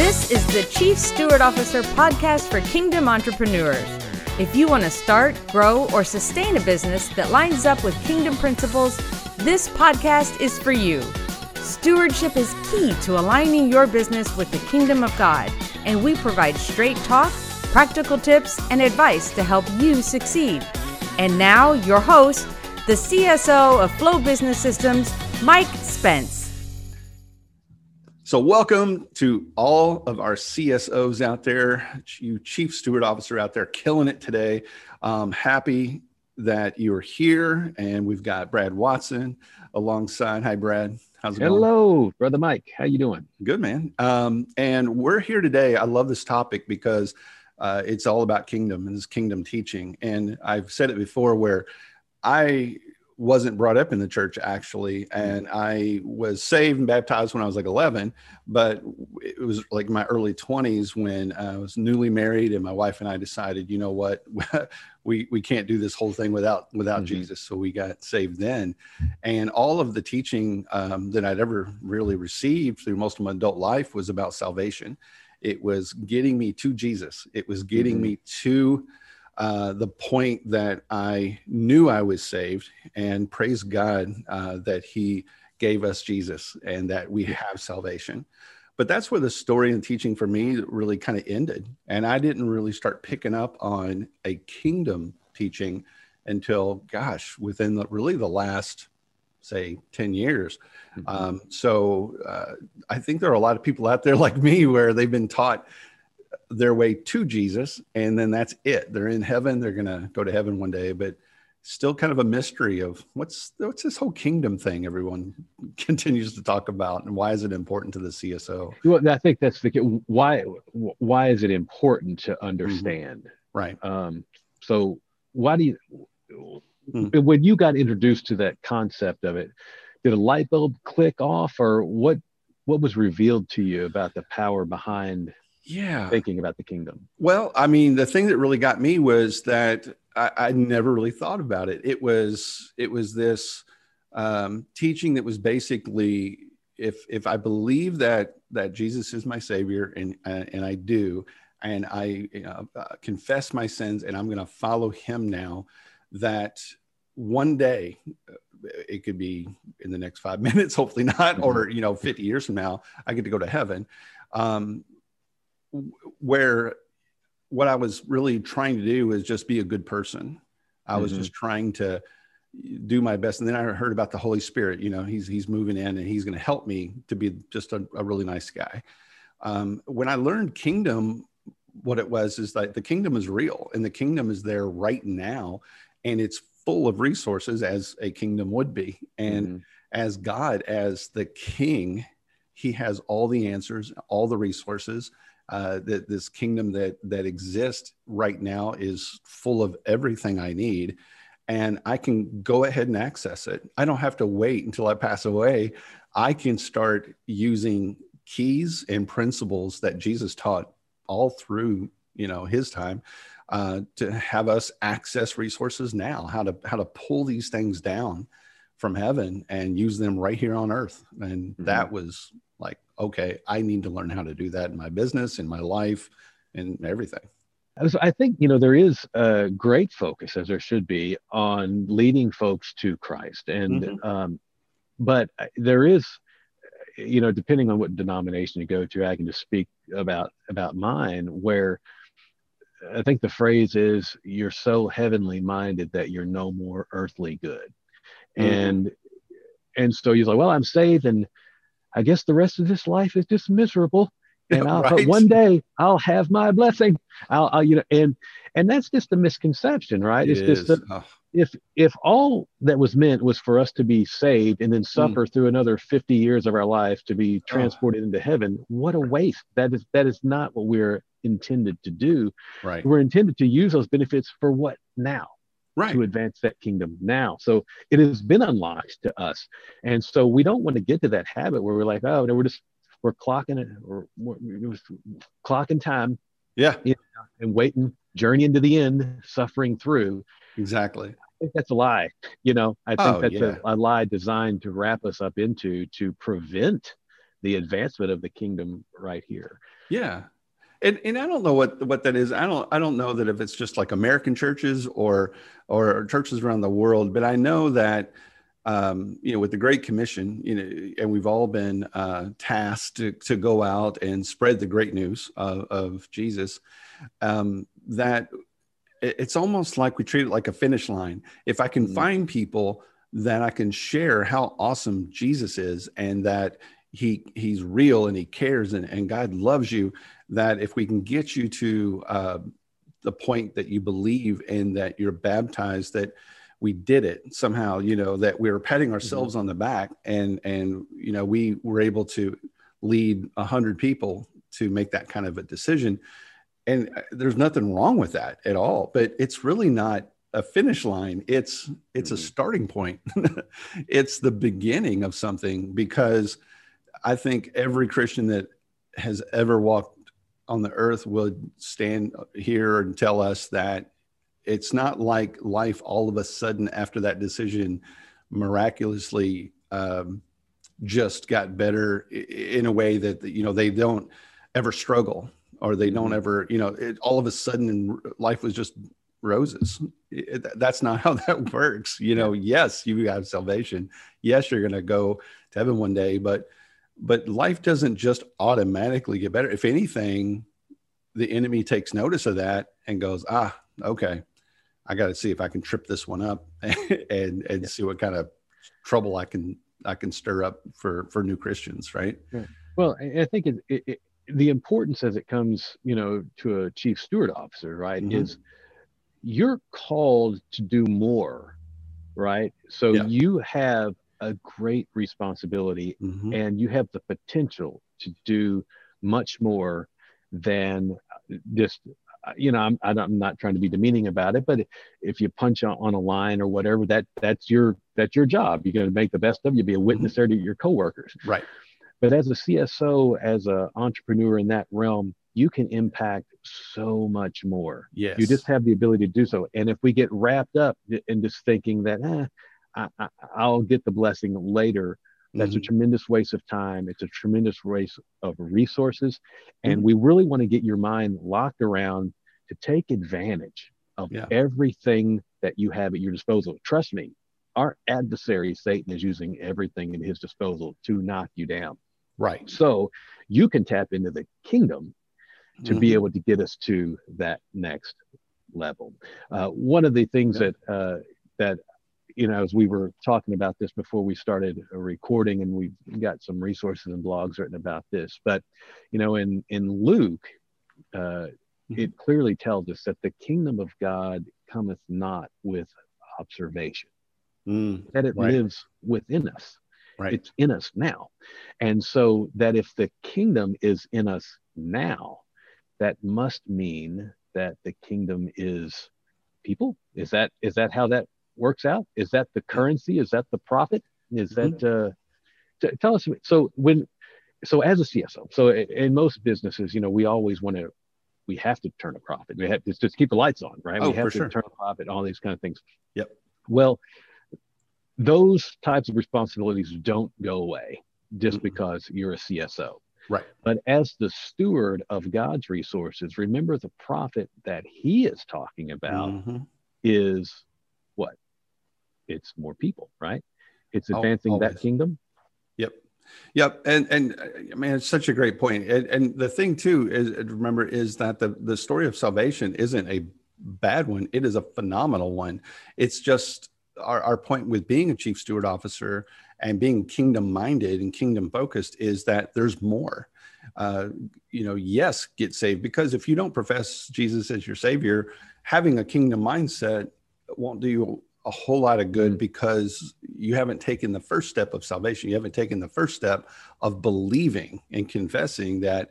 This is the Chief Steward Officer podcast for Kingdom entrepreneurs. If you want to start, grow, or sustain a business that lines up with Kingdom principles, this podcast is for you. Stewardship is key to aligning your business with the kingdom of God, and we provide straight talk, practical tips, and advice to help you succeed. And now, your host, the CSO of Flow Business Systems, Mike Spence. So, welcome to all of our CSOs out there, you Chief Steward Officer out there, killing it today. Um, happy that you're here, and we've got Brad Watson alongside. Hi, Brad. How's it Hello, going? Hello, brother Mike. How you doing? Good, man. Um, and we're here today. I love this topic because uh, it's all about kingdom and this kingdom teaching. And I've said it before, where I wasn't brought up in the church actually and i was saved and baptized when i was like 11 but it was like my early 20s when i was newly married and my wife and i decided you know what? We we can't do this whole thing without without mm-hmm. jesus. So we got saved then. And all of the teaching um, that i'd ever really received through most of my adult life was about salvation. It was getting me to jesus. It was getting mm-hmm. me to uh, the point that I knew I was saved, and praise God uh, that He gave us Jesus and that we have salvation. But that's where the story and teaching for me really kind of ended. And I didn't really start picking up on a kingdom teaching until, gosh, within the, really the last, say, 10 years. Mm-hmm. Um, so uh, I think there are a lot of people out there like me where they've been taught their way to Jesus, and then that's it. They're in heaven. They're going to go to heaven one day, but still kind of a mystery of what's what's this whole kingdom thing everyone continues to talk about, and why is it important to the CSO? Well, I think that's the why. Why is it important to understand? Mm-hmm. Right. Um, so why do you? Mm-hmm. When you got introduced to that concept of it, did a light bulb click off, or what? What was revealed to you about the power behind yeah. thinking about the kingdom. Well i mean the thing that really got me was that i, I never really thought about it. It was it was this um, teaching that was basically if if i believe that that jesus is my savior and uh, and i do and i you know, uh, confess my sins and i'm going to follow him now that one day uh, it could be in the next five minutes hopefully not or you know 50 years from now i get to go to heaven. Um, where what I was really trying to do was just be a good person. I was mm-hmm. just trying to do my best. And then I heard about the Holy Spirit. You know, he's he's moving in and he's going to help me to be just a, a really nice guy. Um, when I learned kingdom, what it was is that the kingdom is real and the kingdom is there right now, and it's full of resources as a kingdom would be. And mm-hmm. as God, as the King, He has all the answers, all the resources uh, that this kingdom that that exists right now is full of everything I need, and I can go ahead and access it. I don't have to wait until I pass away. I can start using keys and principles that Jesus taught all through you know his time uh, to have us access resources now. How to how to pull these things down from heaven and use them right here on earth, and mm-hmm. that was like okay i need to learn how to do that in my business in my life and everything I think you know there is a great focus, as there should be, on leading folks to Christ, and mm-hmm. um, but there is, you know, depending on what denomination you go to, I can just speak about about mine, where I think the phrase is you're so heavenly minded that you're no more earthly good, mm-hmm. and and so you're like, well, I'm saved, and I guess the rest of this life is just miserable. And I'll, right. but one day I'll have my blessing. I'll, I'll, you know, and and that's just a misconception, right? It it's is. just oh. if if all that was meant was for us to be saved and then suffer mm. through another 50 years of our life to be transported oh. into heaven, what a waste. That is that is not what we're intended to do. Right. We're intended to use those benefits for what now? Right. to advance that kingdom now. So it has been unlocked to us. And so we don't want to get to that habit where we're like, oh, no, we're just, we're clocking it or we're, we're clocking time. Yeah. You know, and waiting, journey into the end, suffering through. Exactly. I think that's a lie. You know, I think oh, that's yeah. a, a lie designed to wrap us up into to prevent the advancement of the kingdom right here. Yeah. And, and I don't know what, what that is. I don't I don't know that if it's just like American churches or or churches around the world, but I know that um, you know, with the Great Commission, you know, and we've all been uh, tasked to, to go out and spread the great news of, of Jesus. Um, that it's almost like we treat it like a finish line. If I can mm-hmm. find people that I can share how awesome Jesus is and that he he's real and he cares and, and God loves you, that if we can get you to uh, the point that you believe and that you're baptized, that we did it somehow you know that we were patting mm-hmm. ourselves mm-hmm. on the back and and you know we were able to lead a hundred people to make that kind of a decision and uh, there's nothing wrong with that at all but it's really not a finish line it's it's mm-hmm. a starting point it's the beginning of something because i think every christian that has ever walked on the earth would stand here and tell us that it's not like life all of a sudden after that decision miraculously um, just got better in a way that you know they don't ever struggle or they don't ever you know it, all of a sudden life was just roses. It, that's not how that works. You know yes you have salvation. Yes you're going to go to heaven one day but but life doesn't just automatically get better if anything the enemy takes notice of that and goes ah okay I got to see if I can trip this one up and and yeah. see what kind of trouble I can I can stir up for for new Christians, right? Yeah. Well, I think it, it, it, the importance as it comes, you know, to a chief steward officer, right, mm-hmm. is you're called to do more, right? So yeah. you have a great responsibility, mm-hmm. and you have the potential to do much more than just you know, I'm, I'm not trying to be demeaning about it, but if you punch on a line or whatever, that that's your that's your job. You're going to make the best of. You be a witness mm-hmm. there to your coworkers. Right. But as a CSO, as an entrepreneur in that realm, you can impact so much more. Yes. You just have the ability to do so. And if we get wrapped up in just thinking that, eh, I, will get the blessing later, that's mm-hmm. a tremendous waste of time. It's a tremendous waste of resources. And mm-hmm. we really want to get your mind locked around to take advantage of yeah. everything that you have at your disposal. Trust me, our adversary, Satan, is using everything at his disposal to knock you down. Right. So you can tap into the kingdom to mm-hmm. be able to get us to that next level. Uh, one of the things yeah. that uh, that you know, as we were talking about this before we started recording, and we've got some resources and blogs written about this. But you know, in in Luke, uh, mm-hmm. it clearly tells us that the kingdom of God cometh not with observation; mm, that it right. lives within us. Right. It's in us now, and so that if the kingdom is in us now, that must mean that the kingdom is people. Is that is that how that works out? Is that the currency? Is that the profit? Is that mm-hmm. uh, t- tell us? So when so as a CSO, so in most businesses, you know, we always want to we have to turn a profit. We have to just keep the lights on, right? Oh, we have to sure. turn a profit, all these kind of things. Yep. Well, those types of responsibilities don't go away just mm-hmm. because you're a CSO. Right. But as the steward of God's resources, remember the profit that he is talking about mm-hmm. is what? It's more people, right? It's advancing Always. that kingdom. Yep. Yep. And and I mean it's such a great point. And, and the thing too is remember is that the the story of salvation isn't a bad one. It is a phenomenal one. It's just our, our point with being a chief steward officer and being kingdom minded and kingdom focused is that there's more. Uh, you know, yes, get saved because if you don't profess Jesus as your savior, having a kingdom mindset won't do you a whole lot of good mm. because you haven't taken the first step of salvation. You haven't taken the first step of believing and confessing that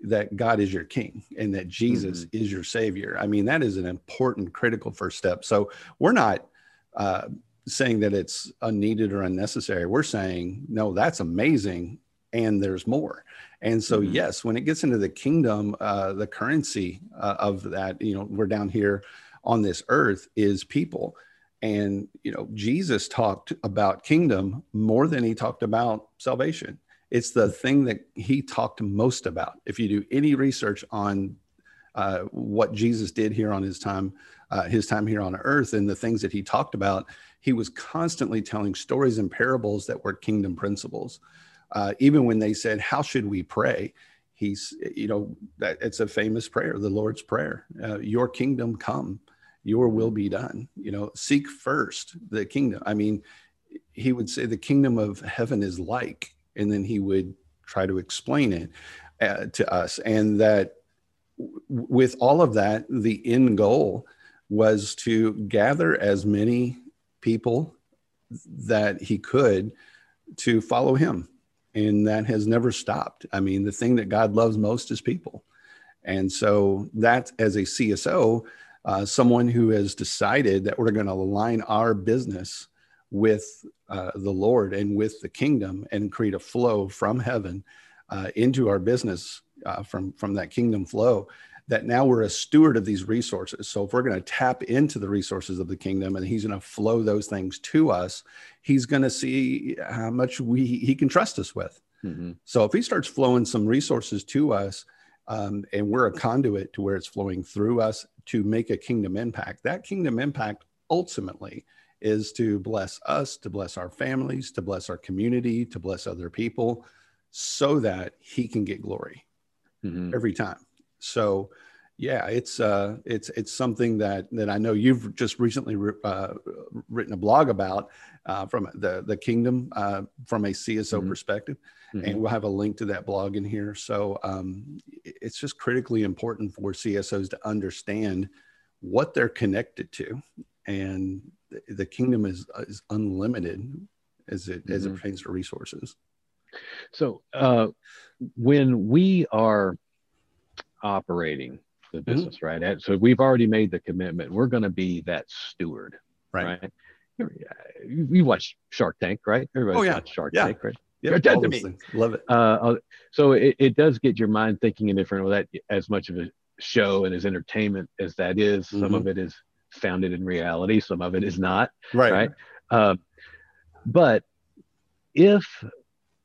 that God is your king and that Jesus mm-hmm. is your savior. I mean, that is an important, critical first step. So we're not uh, saying that it's unneeded or unnecessary. We're saying, no, that's amazing. And there's more. And so, mm-hmm. yes, when it gets into the kingdom, uh, the currency uh, of that, you know, we're down here on this earth is people and you know jesus talked about kingdom more than he talked about salvation It's the thing that he talked most about. If you do any research on uh, what Jesus did here on his time, uh, his time here on earth, and the things that he talked about, he was constantly telling stories and parables that were kingdom principles. Uh, even when they said, "How should we pray?" He's, you know, that it's a famous prayer, the Lord's prayer. Uh, Your kingdom come, Your will be done. You know, seek first the kingdom. I mean, he would say the kingdom of heaven is like, and then he would try to explain it uh, to us, and that with all of that, the end goal was to gather as many people that he could to follow him. And that has never stopped. I mean, the thing that God loves most is people. And so, that as a CSO, uh, someone who has decided that we're going to align our business with uh, the Lord and with the kingdom and create a flow from heaven uh, into our business uh, from from that kingdom flow that now we're a steward of these resources. So if we're going to tap into the resources of the kingdom and he's going to flow those things to us, he's going to see how much we he can trust us with. Mm-hmm. So if he starts flowing some resources to us, um, and we're a conduit to where it's flowing through us to make a kingdom impact, that kingdom impact ultimately is to bless us, to bless our families, to bless our community, to bless other people, so that he can get glory mm-hmm. every time. So, yeah, it's uh, it's it's something that that I know you've just recently uh, written a blog about uh, from the the kingdom uh, from a CSO mm-hmm. perspective, mm-hmm. and we'll have a link to that blog in here. So um, it's just critically important for CSOs to understand what they're connected to, and the kingdom is is unlimited as it mm-hmm. as it mm-hmm. pertains to resources. So uh, when we are operating the mm-hmm. business, mm-hmm. right? So we've already made the commitment. We're going to be that steward, right? right? You, you watch Shark Tank, right? Everybody oh, yeah. Shark yeah. Tank, right? Yeah, You're dead to me. Things. Love it. Uh, uh, so it, it does get your mind thinking in different way. That as much of a show and as entertainment as that is, mm-hmm. some of it is founded in reality, some of it is not. Right. Right. Uh, but if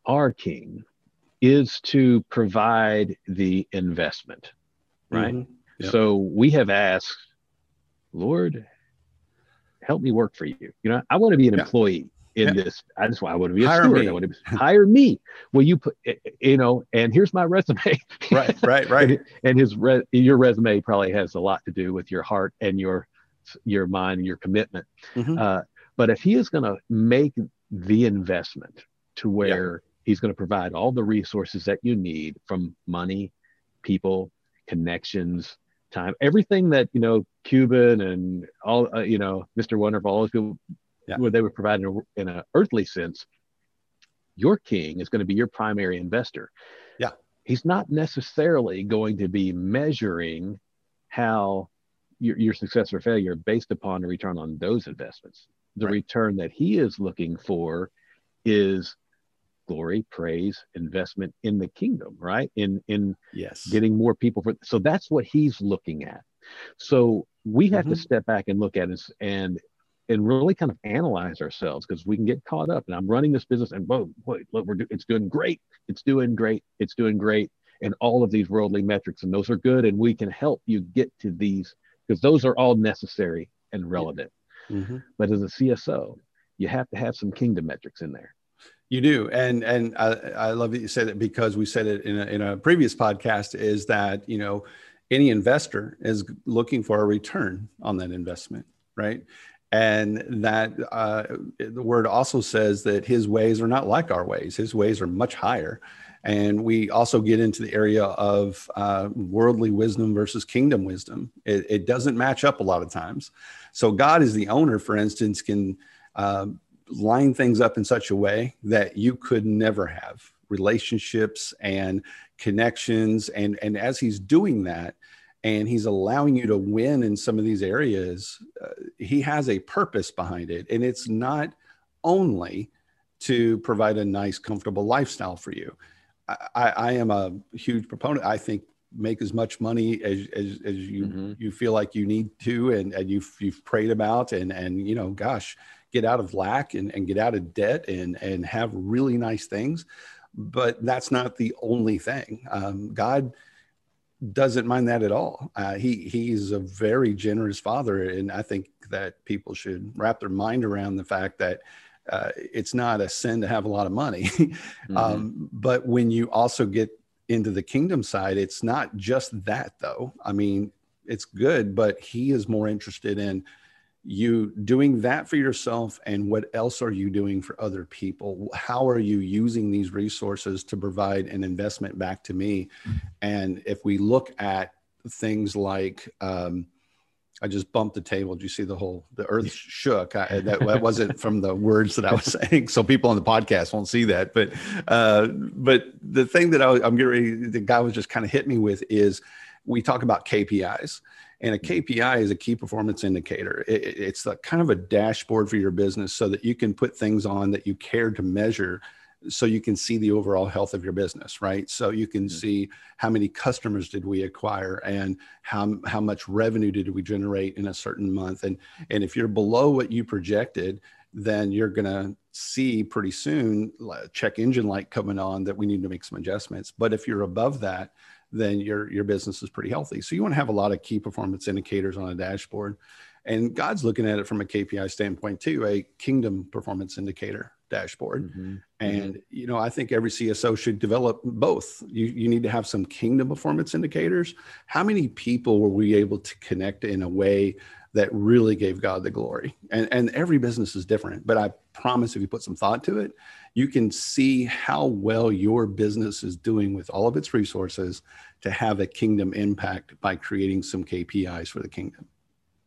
our king is to provide the investment, right? Mm-hmm. Yep. So we have asked, Lord, help me work for you. You know, I want to be an yeah. employee in yeah. this. I just want, I want to be a hire steward. Me. I want to be, hire me. Will you put, eh, eh, you know, and here's my resume. right, right, right. and, and his, re, your resume probably has a lot to do with your heart and your, your mind and your commitment. Mm-hmm. Uh, but if he is going to make the investment to where yeah He's going to provide all the resources that you need from money, people, connections, time, everything that, you know, Cuban and all, uh, you know, Mr. Wonderful, all those people, yeah. where they were providing in, an earthly sense. Your king is going to be your primary investor. Yeah. He's not necessarily going to be measuring how your, your success or failure based upon the return on those investments. The right. return that he is looking for is glory, praise, investment in the kingdom, right? In in yes, getting more people for. So that's what he's looking at. So we have mm-hmm. to step back and look at it and and really kind of analyze ourselves because we can get caught up. And I'm running this business, and boom, wait, look, we're do- it's doing great, it's doing great, it's doing great, and all of these worldly metrics, and those are good, and we can help you get to these because those are all necessary and relevant. Mm-hmm. But as a CSO, you have to have some kingdom metrics in there. You do, and and I, I love that you said it because we said it in a, in a previous podcast. Is that you know any investor is looking for a return on that investment, right? And that uh, the word also says that his ways are not like our ways. His ways are much higher. And we also get into the area of uh, worldly wisdom versus kingdom wisdom. It, it, doesn't match up a lot of times. So God is the owner, for instance, can uh, line things up in such a way that you could never have relationships and connections and and as he's doing that and he's allowing you to win in some of these areas uh, he has a purpose behind it. And it's not only to provide a nice comfortable lifestyle for you. I, I am a huge proponent. I think make as much money as, as, as you mm-hmm. you feel like you need to and, and you've you've prayed about and and you know gosh get out of lack and, and get out of debt and, and have really nice things. but that's not the only thing. Um, God doesn't mind that at all. Uh, he he's a very generous father, and I think that people should wrap their mind around the fact that uh, it's not a sin to have a lot of money. mm-hmm. um, but when you also get into the kingdom side, it's not just that, though. I mean, it's good, but he is more interested in you doing that for yourself and what else are you doing for other people how are you using these resources to provide an investment back to me and if we look at things like um, I just bumped the table. Did you see the whole the earth shook? I, that, that wasn't from the words that I was saying, so people on the podcast won't see that. But uh, but the thing that I, am getting ready, the guy was just kind of hit me with is we talk about KPIs, and a KPI is a key performance indicator. It, it's a, kind of a dashboard for your business so that you can put things on that you care to measure so you can see the overall health of your business right so you can mm-hmm. see how many customers did we acquire and how, how much revenue did we generate in a certain month and and if you're below what you projected then you're going to see pretty soon check engine light coming on that we need to make some adjustments but if you're above that then your your business is pretty healthy so you want to have a lot of key performance indicators on a dashboard and god's looking at it from a kpi standpoint too a kingdom performance indicator dashboard. Mm-hmm. mm-hmm. And, you know, I think every CSO should develop both. You, you need to have some kingdom performance indicators. How many people were we able to connect in a way that really gave God the glory? And, and every business is different, but I promise if you put some thought to it, you can see how well your business is doing with all of its resources to have a kingdom impact by creating some KPIs for the kingdom.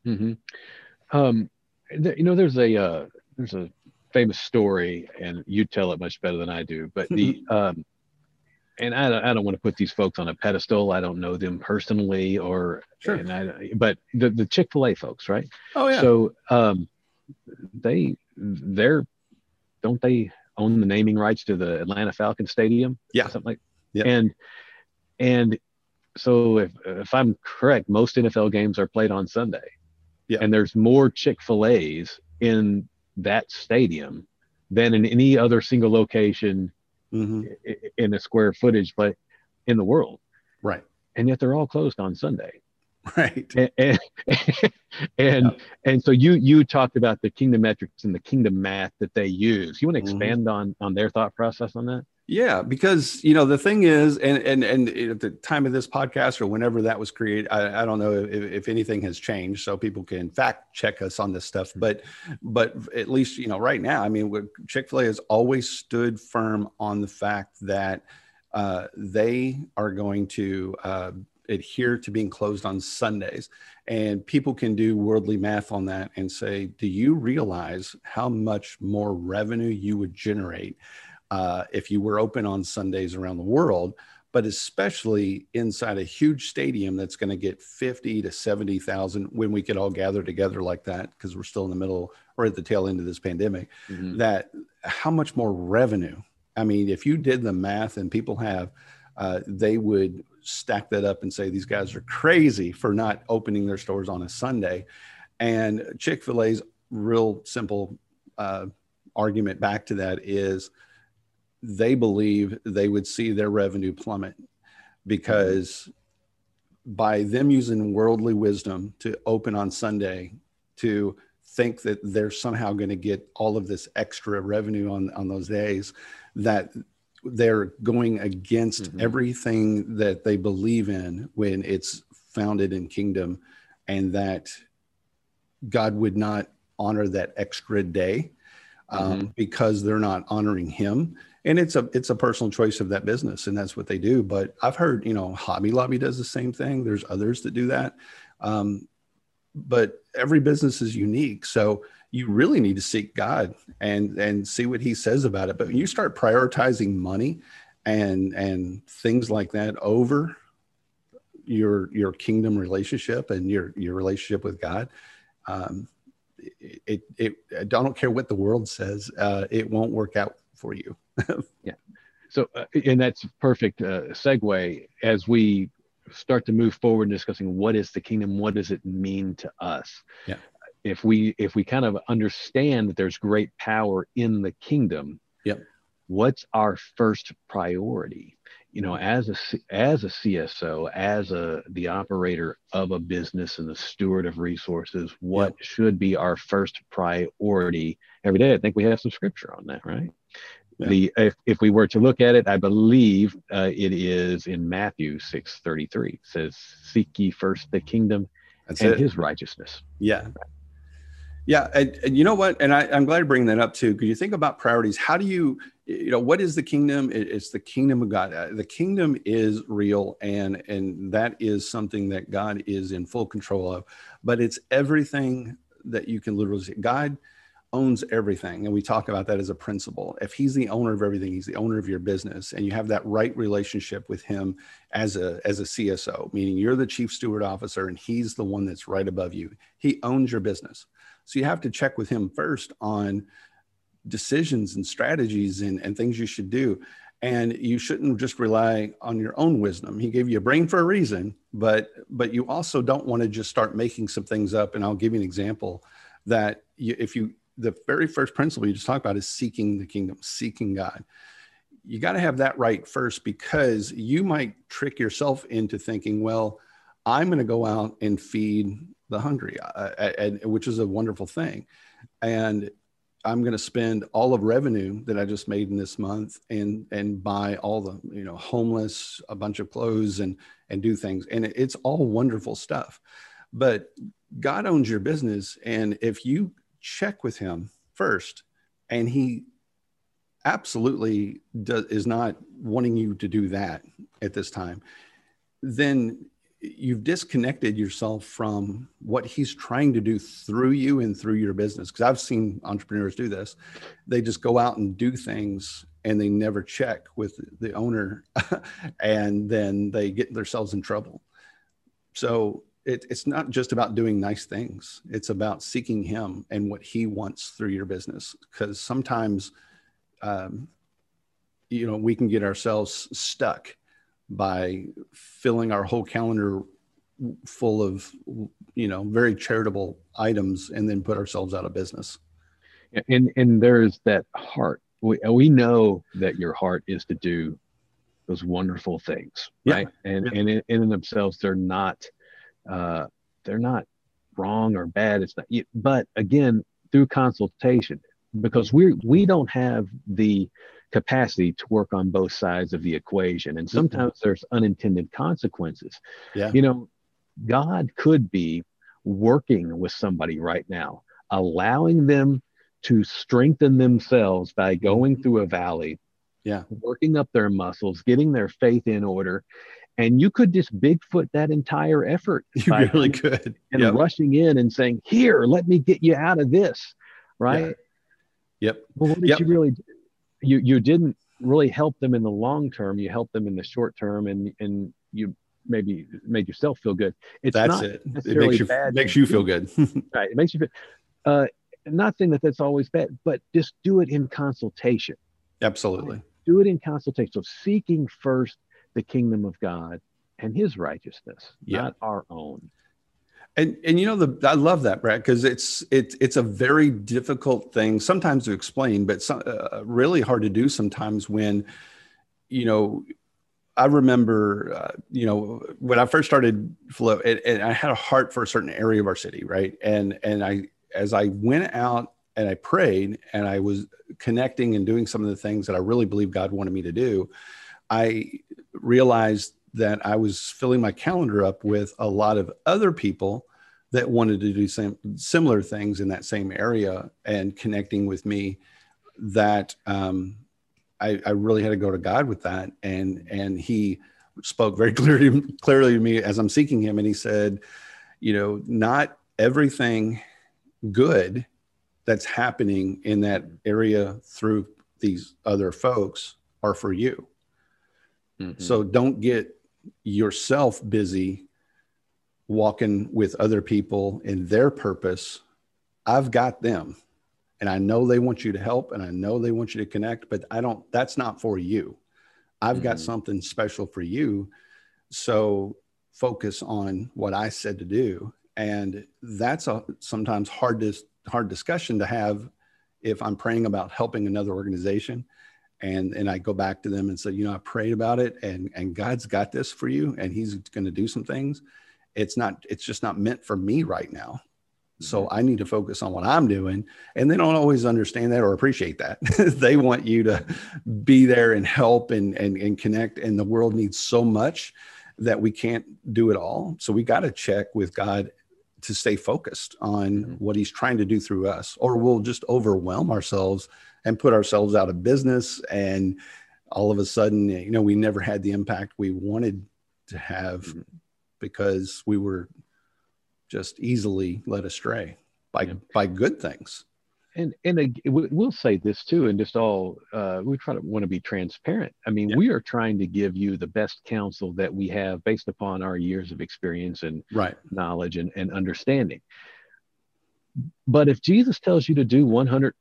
Mm-hmm. Um, you know, there's a uh, there's a famous story, and you tell it much better than I do. But the um, and I don't, I don't want to put these folks on a pedestal. I don't know them personally, or sure. And I, but the the Chick Fil A folks, right? Oh yeah. So um, they they're don't they own the naming rights to the Atlanta Falcon Stadium? Yeah, something like. Yeah. And and so if if I'm correct, most NFL games are played on Sunday. Yeah. And there's more Chick Fil A's in that stadium than in any other single location mm-hmm. in a square footage, but in the world. Right. And yet they're all closed on Sunday. Right. And and and, and, so you you talked about the kingdom metrics and the kingdom math that they use. You want to mm-hmm. expand mm-hmm. on on their thought process on that? Yeah, because you know the thing is, and and and at the time of this podcast or whenever that was created, I, I don't know if, if anything has changed, so people can fact check us on this stuff. But but at least you know right now, I mean, Chick Fil A has always stood firm on the fact that uh, they are going to uh, adhere to being closed on Sundays, and people can do worldly math on that and say, do you realize how much more revenue you would generate? uh, if you were open on Sundays around the world, but especially inside a huge stadium that's going to get 50 to 70,000 when we could all gather together like that, because we're still in the middle or at the tail end of this pandemic, mm-hmm. that how much more revenue? I mean, if you did the math and people have, uh, they would stack that up and say these guys are crazy for not opening their stores on a Sunday. And Chick fil A's real simple uh, argument back to that is they believe they would see their revenue plummet because by them using worldly wisdom to open on Sunday to think that they're somehow going to get all of this extra revenue on, on those days that they're going against mm-hmm. everything that they believe in when it's founded in kingdom and that God would not honor that extra day um, mm-hmm. because they're not honoring him. And it's a it's a personal choice of that business and that's what they do. But i've heard you know hobby lobby does the same thing. There's others that do that. Um, but every business is unique. So you really need to seek god and and see what he says about it but when you start prioritizing money and and things like that over your your kingdom relationship and your your relationship with god um, it, it, it i don't care what the world says uh, it won't work out for you yeah. So, uh, and that's perfect uh, segue as we start to move forward in discussing what is the kingdom, what does it mean to us. Yeah. If we if we kind of understand that there's great power in the kingdom, yep. what's our first priority you know as a as a cso as a the operator of a business and the steward of resources what yep. should be our first priority every day i think we have some scripture on that right yeah. the if, if we were to look at it i believe uh, it is in matthew 6 33 says seek ye first the kingdom That's and it. his righteousness yeah yeah, and, and, you know what? And I, am glad to bring that up too, because you think about priorities. How do you, you know, what is the kingdom? it's the kingdom of God. The kingdom is real, and and that is something that God is in full control of. But it's everything that you can literally see. God owns everything, and we talk about that as a principle. If He's the owner of everything, He's the owner of your business, and you have that right relationship with Him as a as a CSO, meaning you're the chief steward officer, and He's the one that's right above you. He owns your business so you have to check with him first on decisions and strategies and, and things you should do. And you shouldn't just rely on your own wisdom. He gave you a brain for a reason, but but you also don't want to just start making some things up. And I'll give you an example that you, if you the very first principle you just talked about is seeking the kingdom, seeking God. You got to have that right first because you might trick yourself into thinking, well, I'm going to go out and feed the hungry, uh, and, which is a wonderful thing. And I'm going to spend all of revenue that I just made in this month and and buy all the you know homeless a bunch of clothes and and do things and it's all wonderful stuff. But God owns your business and if you check with him first and he absolutely does, is not wanting you to do that at this time then you've disconnected yourself from what he's trying to do through you and through your business. Because i've seen entrepreneurs do this. They just go out and do things and they never check with the owner and then they get themselves in trouble. So it, it's not just about doing nice things. It's about seeking him and what he wants through your business. Because sometimes um, you know we can get ourselves stuck by filling our whole calendar full of you know very charitable items and then put ourselves out of business and and there's that heart we, we know that your heart is to do those wonderful things right yeah. and yeah. and in, in themselves they're not uh they're not wrong or bad it's not but again through consultation because we we don't have the capacity to work on both sides of the equation. And mm-hmm. sometimes mm-hmm. there's unintended consequences. Yeah. You know, God could be working with somebody right now, allowing them to strengthen themselves by going mm-hmm. through a valley, yeah, working up their muscles, getting their faith in order. And you could just Bigfoot that entire effort. You really could. And yep. rushing in and saying, Here, let me get you out of this. Right. Yeah. Yep. Well, what did yep. you really do? You you didn't really help them in the long term. You helped them in the short term and and you maybe made yourself feel good. It's that's it. It makes you bad makes you feel good. Right. It makes you feel uh not saying that that's always bad but just do it in consultation. Absolutely. Do it in consultation. So seeking first the kingdom of god and his righteousness yeah. not our own and and you know the I love that Brad because it's it's it's a very difficult thing sometimes to explain, but some, uh, really hard to do sometimes when you know I remember, uh, you know, when I first started flow, and, and, I had a heart for a certain area of our city, right? And and I, as I went out and I prayed, and I was connecting and doing some of the things that I really believe God wanted me to do, I realized that I was filling my calendar up with a lot of other people that wanted to do same, similar things in that same area and connecting with me that um, I, I, really had to go to God with that. And, and he spoke very clearly, clearly to me as I'm seeking him. And he said, you know, not everything good that's happening in that area through these other folks are for you. Mm-hmm. So don't get yourself busy walking with other people in their purpose, I've got them. And I know they want you to help and I know they want you to connect, but I don't, that's not for you. I've mm-hmm. got something special for you. So focus on what I said to do. And that's a sometimes hard, dis- hard discussion to have if I'm praying about helping another organization and and I go back to them and say, you know, I prayed about it, and and God's got this for you, and He's going to do some things. It's not. It's just not meant for me right now. So mm-hmm. I need to focus on what I'm doing. And they don't always understand that or appreciate that. they want you to be there and help and, and, and connect. And the world needs so much that we can't do it all. So we got to check with God to stay focused on mm-hmm. what he's trying to do through us, or we'll just overwhelm ourselves and put ourselves out of business. And all of a sudden, you know, we never had the impact we wanted to have mm-hmm. because we were just easily led astray by yeah. by good things and and we'll say this too and just all uh, we try to want to be transparent i mean yeah. we are trying to give you the best counsel that we have based upon our years of experience and right. knowledge and, and understanding but if jesus tells you to do 100%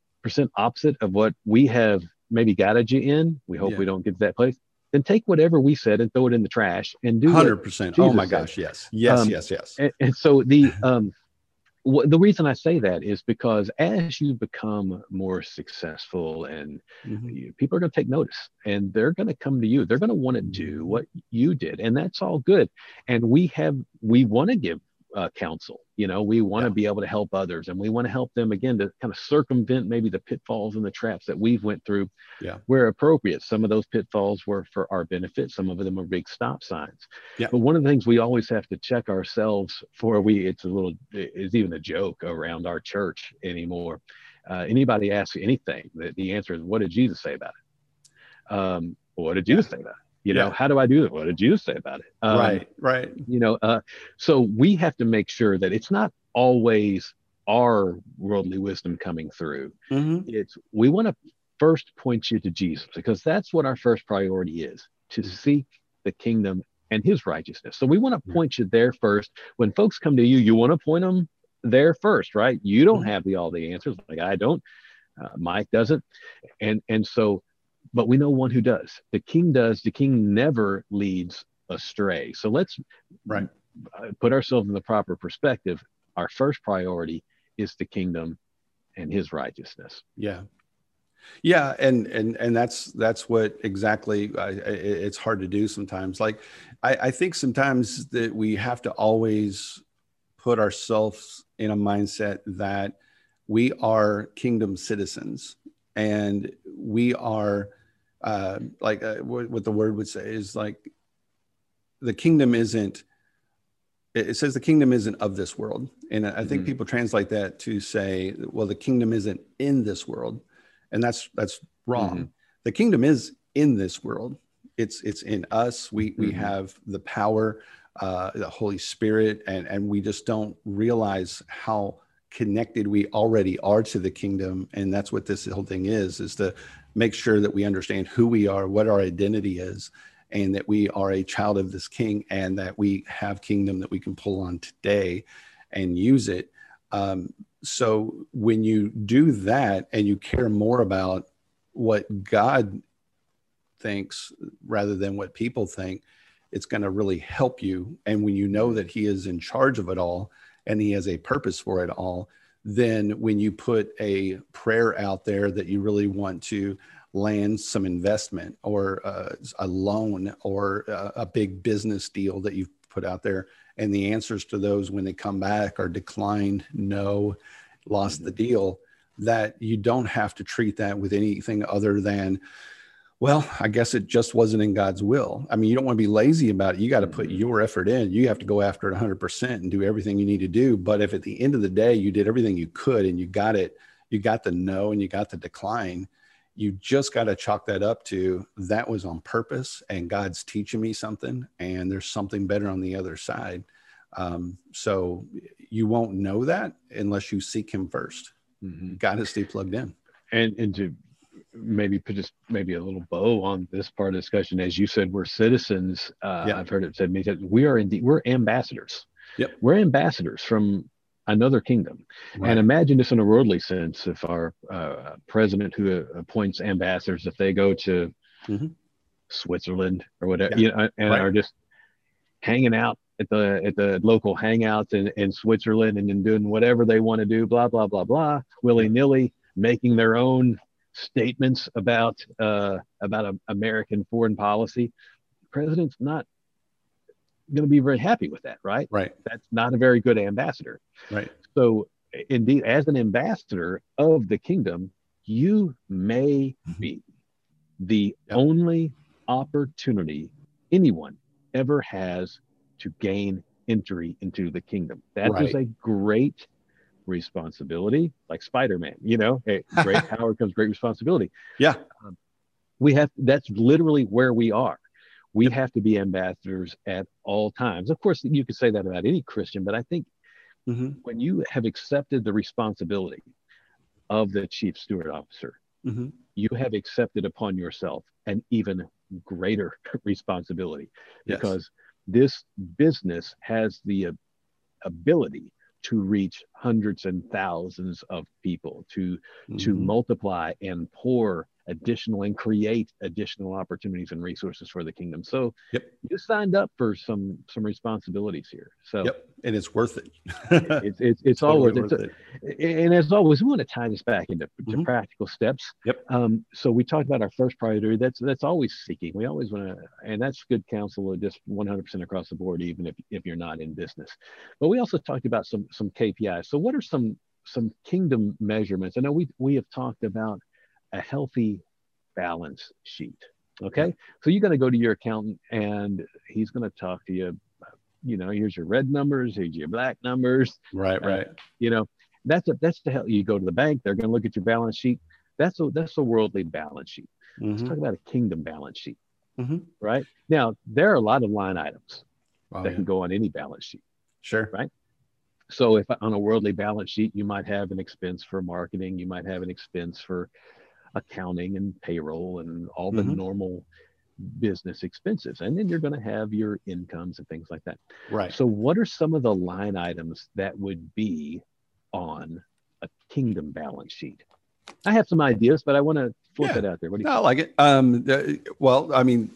opposite of what we have maybe guided you in we hope yeah. we don't get to that place then take whatever we said and throw it in the trash and do 100% oh my gosh yes yes um, yes yes and, and so the um the reason I say that is because as you become more successful and mm-hmm. you, people are going to take notice and they're going to come to you. They're going to want to do what you did, and that's all good. And we have we want to give uh, counsel. You know, we want to yeah. be able to help others, and we want to help them again to kind of circumvent maybe the pitfalls and the traps that we've went through, yeah. where appropriate. Some of those pitfalls were for our benefit. Some of them are big stop signs. Yeah. But one of the things we always have to check ourselves for we it's a little it's even a joke around our church anymore. Uh, anybody asks anything, the, the answer is, "What did Jesus say about it?" Um, what did Jesus say about it? You know yeah. how do i do that what did you say about it um, right right you know uh, so we have to make sure that it's not always our worldly wisdom coming through mm-hmm. it's we want to first point you to jesus because that's what our first priority is to mm-hmm. seek the kingdom and his righteousness so we want to mm-hmm. point you there first when folks come to you you want to point them there first right you don't mm-hmm. have the all the answers like i don't uh, mike doesn't and and so but we know one who does. The king does. The king never leads astray. So let's right uh, put ourselves in the proper perspective. Our first priority is the kingdom and his righteousness. Yeah. Yeah, and and and that's that's what exactly uh, I, it's hard to do sometimes. Like, I, I think sometimes that we have to always put ourselves in a mindset that we are kingdom citizens and we are uh, like uh, what, what the word would say is like the kingdom isn't it says the kingdom isn't of this world and i think mm-hmm. people translate that to say well the kingdom isn't in this world and that's that's wrong mm-hmm. the kingdom is in this world it's it's in us we mm-hmm. we have the power uh the holy spirit and and we just don't realize how connected we already are to the kingdom and that's what this whole thing is is to make sure that we understand who we are what our identity is and that we are a child of this king and that we have kingdom that we can pull on today and use it. Um, so when you do that and you care more about what god thinks rather than what people think it's going to really help you. And when you know that he is in charge of it all and he has a purpose for it all, then when you put a prayer out there that you really want to land some investment or uh, a loan or a, a big business deal that you've put out there, and the answers to those when they come back are declined, no, lost the deal, that you don't have to treat that with anything other than, well, I guess it just wasn't in God's will. I mean, you don't want to be lazy about it. You got to put mm-hmm. your effort in. You have to go after it 100% and do everything you need to do. But if at the end of the day you did everything you could and you got it, you got the no and you got the decline, you just got to chalk that up to that was on purpose and God's teaching me something and there's something better on the other side. Um, so you won't know that unless you seek Him 1st mm-hmm. Got to stay plugged in. And and to maybe put just maybe a little bow on this part of the discussion. As you said, we're citizens. Uh, yeah. I've heard it said many times. We are indeed we're ambassadors. Yep. We're ambassadors from another kingdom. Right. And imagine this in a worldly sense: if our uh, president who appoints ambassadors, if they go to mm-hmm. Switzerland or whatever, yeah. you know, and right. are just hanging out at the at the local hangouts in, in Switzerland and then doing whatever they want to do, blah blah blah blah, willy nilly, making their own statements about uh, about American foreign policy, the president's not going to be very happy with that, right? Right. That's not a very good ambassador. Right. So, indeed, as an ambassador of the kingdom, you may mm-hmm. be the yep. only opportunity anyone ever has to gain entry into the kingdom. That right. is a great responsibility, like Spider Man. You know, hey, great power comes great responsibility. Yeah. Um, we have that's literally where we are. We have to be ambassadors at all times. Of course, you could say that about any Christian, but I think mm-hmm. when you have accepted the responsibility of the chief steward officer, mm-hmm. you have accepted upon yourself an even greater responsibility yes. because this business has the ability to reach hundreds and thousands of people to mm-hmm. to multiply and pour additional and create additional opportunities and resources for the kingdom. So yep. you signed up for some some responsibilities here. So yep, and it's worth it. it's it's, it's all worth, worth it. it. And as always, we want to tie this back into mm-hmm. practical steps. Yep. Um, so we talked about our first priority. That's that's always seeking. We always want to, and that's good counsel, just 100% across the board, even if if you're not in business. But we also talked about some some KPIs. So what are some some kingdom measurements? I know we we have talked about a healthy balance sheet. Okay. So you're going to go to your accountant and he's going to talk to you. You know, here's your red numbers, here's your black numbers. Right, uh, right. You know, that's a, that's the hell you go to the bank, they're going to look at your balance sheet. That's a, that's a worldly balance sheet. Mm-hmm. Let's talk about a kingdom balance sheet. Mm-hmm. Right. Now, there are a lot of line items oh, that yeah. can go on any balance sheet. Sure. Right. So if on a worldly balance sheet, you might have an expense for marketing, you might have an expense for accounting and payroll and all the mm-hmm. normal business expenses. And then you're going to have your incomes and things like that. Right. So what are some of the line items that would be on a kingdom balance sheet? I have some ideas, but I want to flip yeah. it out there. What do you? No, I like it. Um, well, I mean,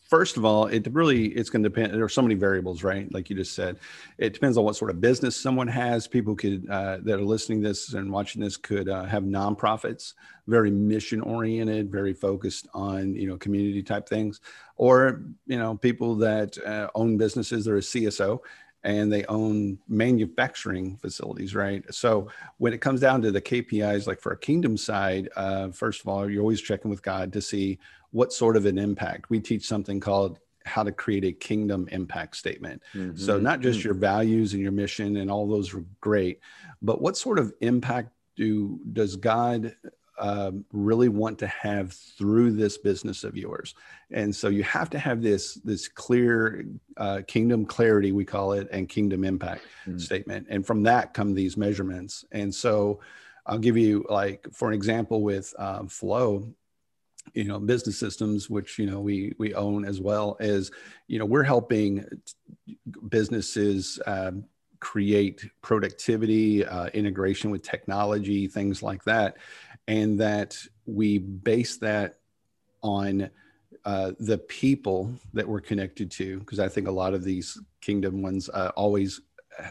first of all, it really it's going to depend. There are so many variables, right? Like you just said, it depends on what sort of business someone has. People could uh, that are listening this and watching this could uh, have nonprofits, very mission oriented, very focused on you know community type things, or you know people that uh, own businesses. They're a CSO and they own manufacturing facilities, right? So when it comes down to the KPIs, like for a kingdom side, uh, first of all, you're always checking with God to see what sort of an impact. We teach something called how to create a kingdom impact statement. Mm-hmm. So not just mm-hmm. your values and your mission and all those are great, but what sort of impact do does God um, really want to have through this business of yours? And so you have to have this this clear uh, kingdom clarity we call it and kingdom impact mm-hmm. statement, and from that come these measurements. And so I'll give you like for an example with uh, flow you know business systems which you know we we own as well as you know we're helping businesses um, create productivity uh, integration with technology things like that and that we base that on uh, the people that we're connected to because i think a lot of these kingdom ones uh, always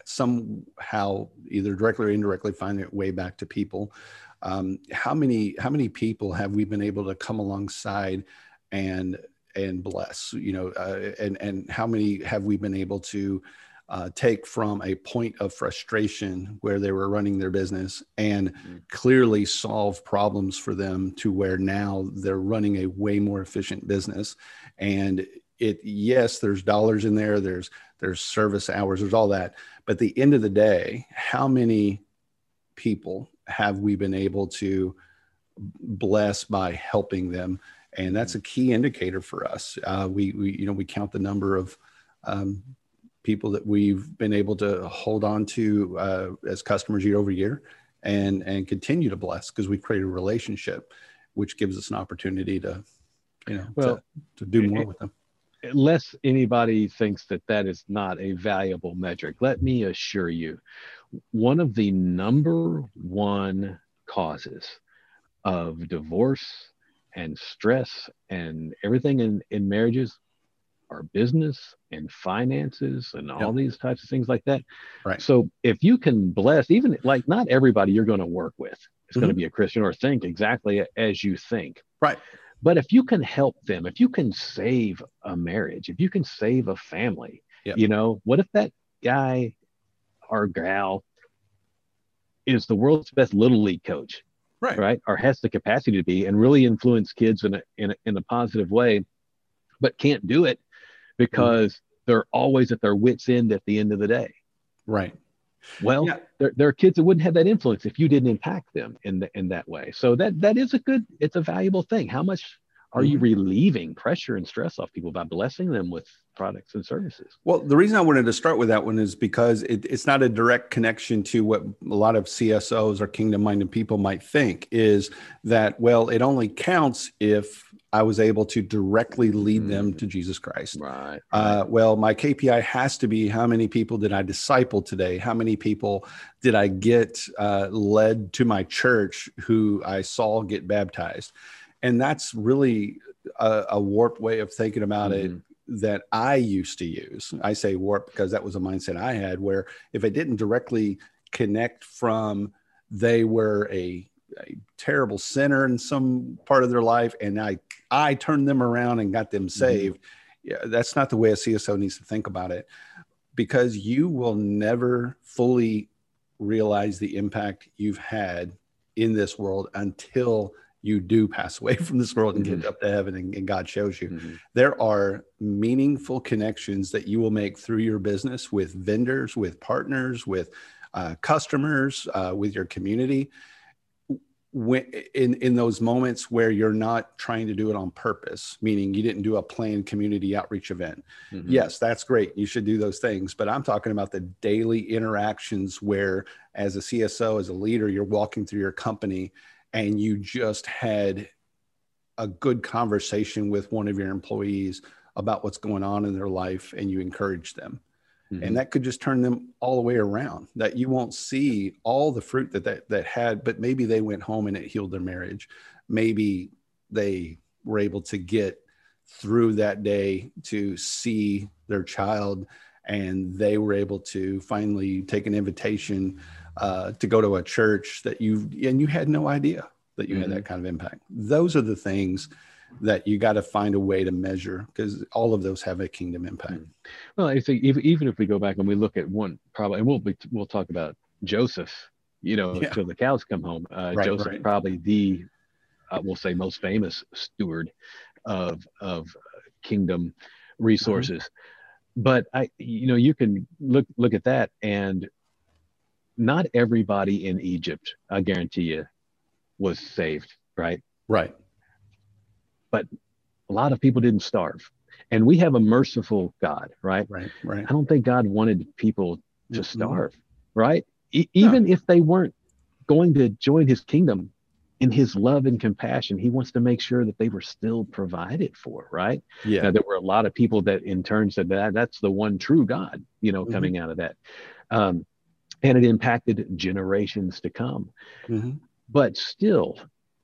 somehow either directly or indirectly find their way back to people. Um, how many how many people have we been able to come alongside and and bless you know uh, and and how many have we been able to uh, take from a point of frustration where they were running their business and mm-hmm. clearly solve problems for them to where now they're running a way more efficient business and it yes there's dollars in there there's there's service hours there's all that but at the end of the day how many people have we been able to bless by helping them? And that's a key indicator for us. Uh, we, we, you know, we count the number of um, people that we've been able to hold on to uh, as customers year over year and and continue to bless because we've created a relationship which gives us an opportunity to you know well, to, to do more it, with them. unless anybody thinks that that is not a valuable metric let me assure you one of the number one causes of divorce and stress and everything in, in marriages are business and finances and all yep. these types of things like that. Right. So if you can bless, even like not everybody you're going to work with, is going to mm-hmm. be a Christian or think exactly as you think. Right. But if you can help them, if you can save a marriage, if you can save a family, Yep. you know, what if that guy or gal is the world's best little league coach, Right. right? Or has the capacity to be and really influence kids in a, in a, in a positive way, but can't do it Mm-hmm. because they're always at their wits' end at the end of the day. Right. Well, Yeah. there, there are kids that wouldn't have that influence if you didn't impact them in the, in that way. So that that is a good, it's a valuable thing. How much are you mm-hmm. relieving pressure and stress off people by blessing them with products and services? Well, the reason I wanted to start with that one is because it, it's not a direct connection to what a lot of CSOs or kingdom minded people might think is that, well, it only counts if I was able to directly lead them to Jesus Christ. Right. Uh, well, my KPI has to be how many people did I disciple today? How many people did I get uh, led to my church who I saw get baptized? And that's really a, a warped way of thinking about it that I used to use. I say warp because that was a mindset I had where if I didn't directly connect from they were a, a terrible sinner in some part of their life and I I turned them around and got them mm-hmm. saved. Yeah, that's not the way a CSO needs to think about it because you will never fully realize the impact you've had in this world until you do pass away from this world and get Mhm. up to heaven and, and God shows you Mhm. there are meaningful connections that you will make through your business with vendors, with partners, with uh, customers, uh, with your community. When, in in those moments where you're not trying to do it on purpose, meaning you didn't do a planned community outreach event, Mhm. yes, that's great. You should do those things. But I'm talking about the daily interactions where, as a CSO, as a leader, you're walking through your company and you just had a good conversation with one of your employees about what's going on in their life and you encourage them. Mhm. And that could just turn them all the way around that you won't see all the fruit that, that that had, but maybe they went home and it healed their marriage. Maybe they were able to get through that day to see their child and they were able to finally take an invitation uh, to go to a church that you and you had no idea that you had that kind of impact those are the things that you got to find a way to measure because all of those have a kingdom impact Well, I think even, even if we go back and we look at one probably, and we'll be, we'll talk about Joseph, you know, Yeah. till the cows come home. Uh, Right, Joseph right. probably the, uh, we'll say, most famous steward of of kingdom resources. But I, you know, you can look look at that, and not everybody in Egypt, I guarantee you, was saved, right? right But A lot of people didn't starve, and we have a merciful God, right? right right I don't think God wanted people to starve, right? E- even if they weren't going to join his kingdom in his love and compassion, he wants to make sure that they were still provided for, right? yeah Now, there were a lot of people that in turn said that that's the one true God, you know, Mhm. coming out of that. Um, and it impacted generations to come. Mhm. But still,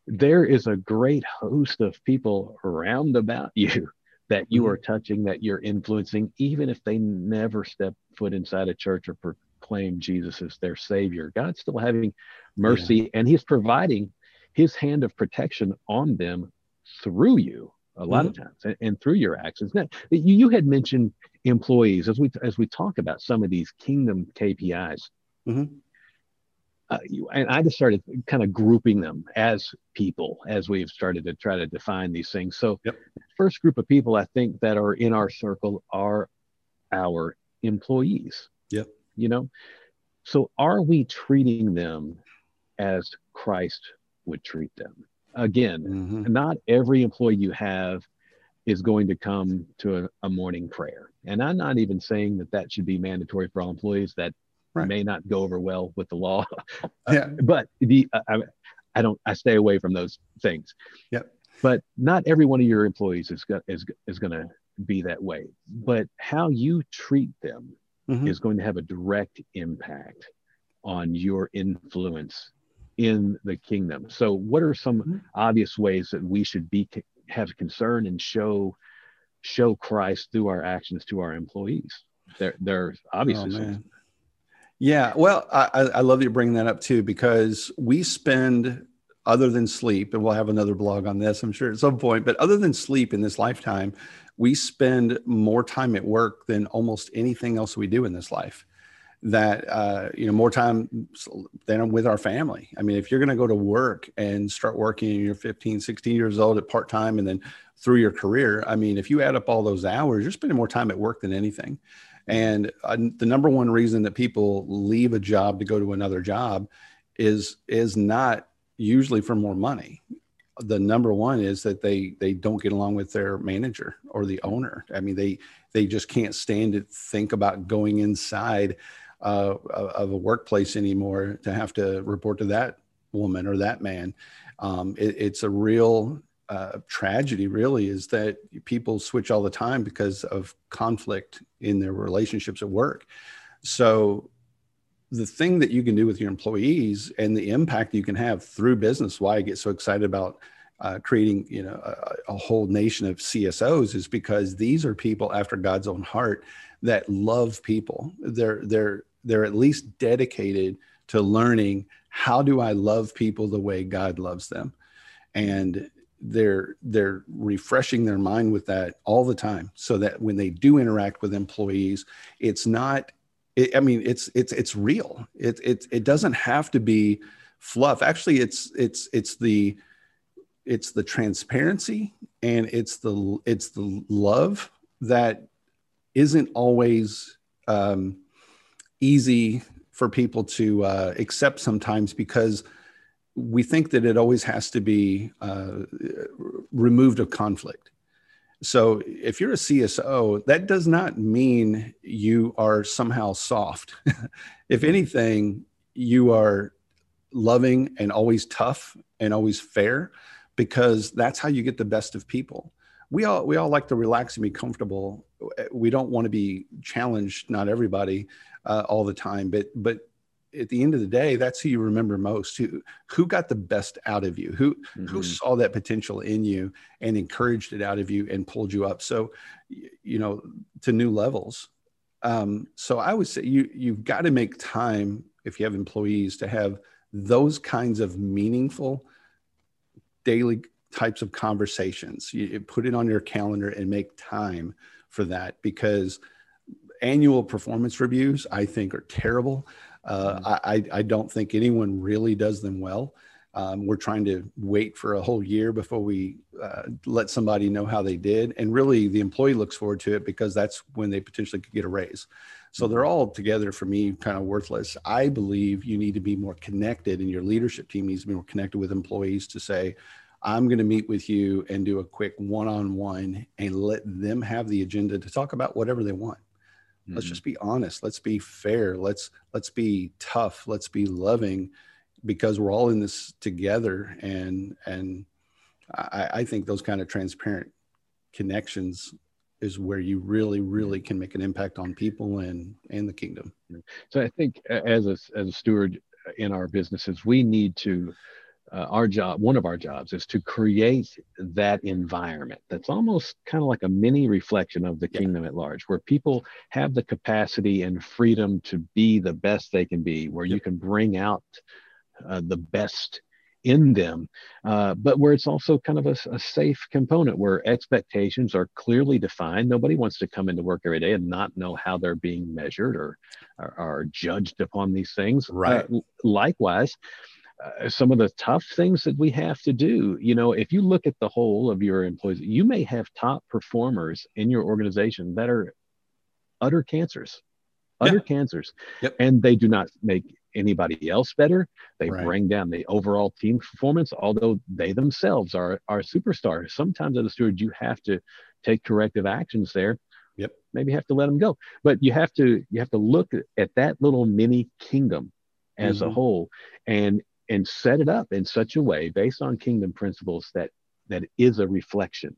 there is a great host of people around about you that you Mhm. are touching, that you're influencing, even if they never step foot inside a church or proclaim Jesus as their savior. God's still having mercy and he's providing his hand of protection on them through you a lot of times and, and through your actions. Now, you, you had mentioned employees as we as we talk about some of these kingdom KPIs. Mhm. Uh, you, and I just started kind of grouping them as people as we've started to try to define these things. So, Yep. first group of people I think that are in our circle are our employees. Yep. You know, so are we treating them as Christ would treat them? Again, Mhm. not every employee you have is going to come to a, a morning prayer. And I'm not even saying that that should be mandatory for all employees. That Right. may not go over well with the law. yeah but the uh, I, I don't I stay away from those things. Yep. But not every one of your employees is go, is is going to be that way. But how you treat them Mhm. is going to have a direct impact on your influence in the kingdom. So, what are some Mhm. obvious ways that we should be have concern and show show Christ through our actions to our employees? There, there's obviously Oh. Yeah, well, I, I love you bringing that up too because we spend, other than sleep, and we'll have another blog on this, I'm sure at some point. But other than sleep in this lifetime, we spend more time at work than almost anything else we do in this life that uh, you know more time than with our family i mean if you're going to go to work and start working you're 15 16 years old at part-time and then through your career i mean if you add up all those hours you're spending more time at work than anything and uh, the number one reason that people leave a job to go to another job is is not usually for more money. The number one is that they they don't get along with their manager or the owner. I mean they they just can't stand to think about going inside uh, of a workplace anymore to have to report to that woman or that man. Um, it, it's a real uh, tragedy really is that people switch all the time because of conflict in their relationships at work. So the thing that you can do with your employees and the impact you can have through business why i get so excited about uh, creating you know a, a, whole nation of csos is because these are people after god's own heart that love people. They're they're they're at least dedicated to learning how do i love people the way god loves them? And they're they're refreshing their mind with that all the time so that when they do interact with employees it's not it, I mean, it's it's it's real. It it it doesn't have to be fluff. Actually, it's it's it's the it's the transparency and it's the it's the love that isn't always um, easy for people to uh, accept sometimes because we think that it always has to be uh, removed of conflict so if you're a CSO, that does not mean you are somehow soft. if anything, you are loving and always tough and always fair because that's how you get the best of people. We all we all like to relax and be comfortable. We don't want to be challenged, not everybody uh, all the time, but but at the end of the day, that's who you remember most. Who who got the best out of you? Who mm-hmm. who saw that potential in you and encouraged it out of you and pulled you up? So, you know, to new levels. Um, so I would say you you've got to make time if you have employees to have those kinds of meaningful daily types of conversations. You put it on your calendar and make time for that because annual performance reviews I think are terrible. Uh, mm-hmm. I, I don't think anyone really does them well. Um, we're trying to wait for a whole year before we uh, let somebody know how they did. And really, the employee looks forward to it because that's when they potentially could get a raise. So they're mm-hmm. all together for me kind of worthless. I believe you need to be more connected, and your leadership team needs to be more connected with employees to say, I'm going to meet with you and do a quick one on one and let them have the agenda to talk about whatever they want. Mm-hmm. Let's just be honest. Let's be fair. Let's let's be tough. Let's be loving, because we're all in this together. And and I, I think those kind of transparent connections is where you really really can make an impact on people and and the kingdom so i think as a as a steward in our businesses we need to uh, our job, one of our jobs is to create that environment that's almost kind of like a mini reflection of the kingdom at large, where people have the capacity and freedom to be the best they can be, where you can bring out uh, the best in them, uh, but where it's also kind of a, a, safe component where expectations are clearly defined. Nobody wants to come into work every day and not know how they're being measured or are, judged upon these things. Right. Uh, likewise, uh, some of the tough things that we have to do. You know, if you look at the whole of your employees, you may have top performers in your organization that are utter cancers, utter yeah. cancers, yep. and they do not make anybody else better. They right. bring down the overall team performance, although they themselves are are superstars. Sometimes as a steward, you have to take corrective actions there. Yep. Maybe have to let them go, but you have to you have to look at that little mini kingdom as mm-hmm. a whole and and set it up in such a way based on kingdom principles that that is a reflection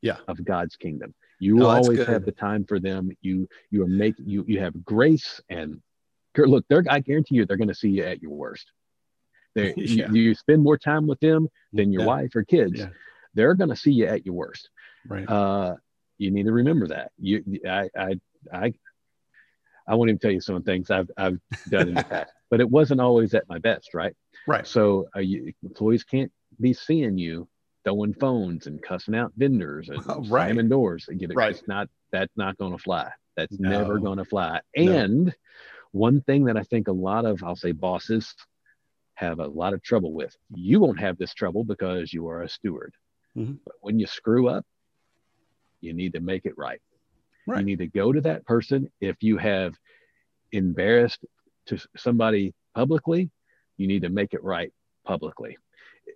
yeah. of God's kingdom. You will always have the time for them. You you are make you you have grace and look. They're I guarantee you they're going to see you at your worst. They yeah. you, you, spend more time with them than your yeah. wife or kids. Yeah. They're going to see you at your worst. Right. Uh, you need to remember that. You I I I I won't even tell you some of the things I've I've done in the past, but it wasn't always at my best, right? Right. So uh, you, employees can't be seeing you throwing phones and cussing out vendors and Oh, right. slamming doors. You know, Right. It's not that's not going to fly. That's No. never going to fly. No. And one thing that I think a lot of I'll say bosses have a lot of trouble with. You won't have this trouble because you are a steward. Mhm. But when you screw up, you need to make it right. right. You need to go to that person if you have embarrassed to somebody publicly, you need to make it right publicly.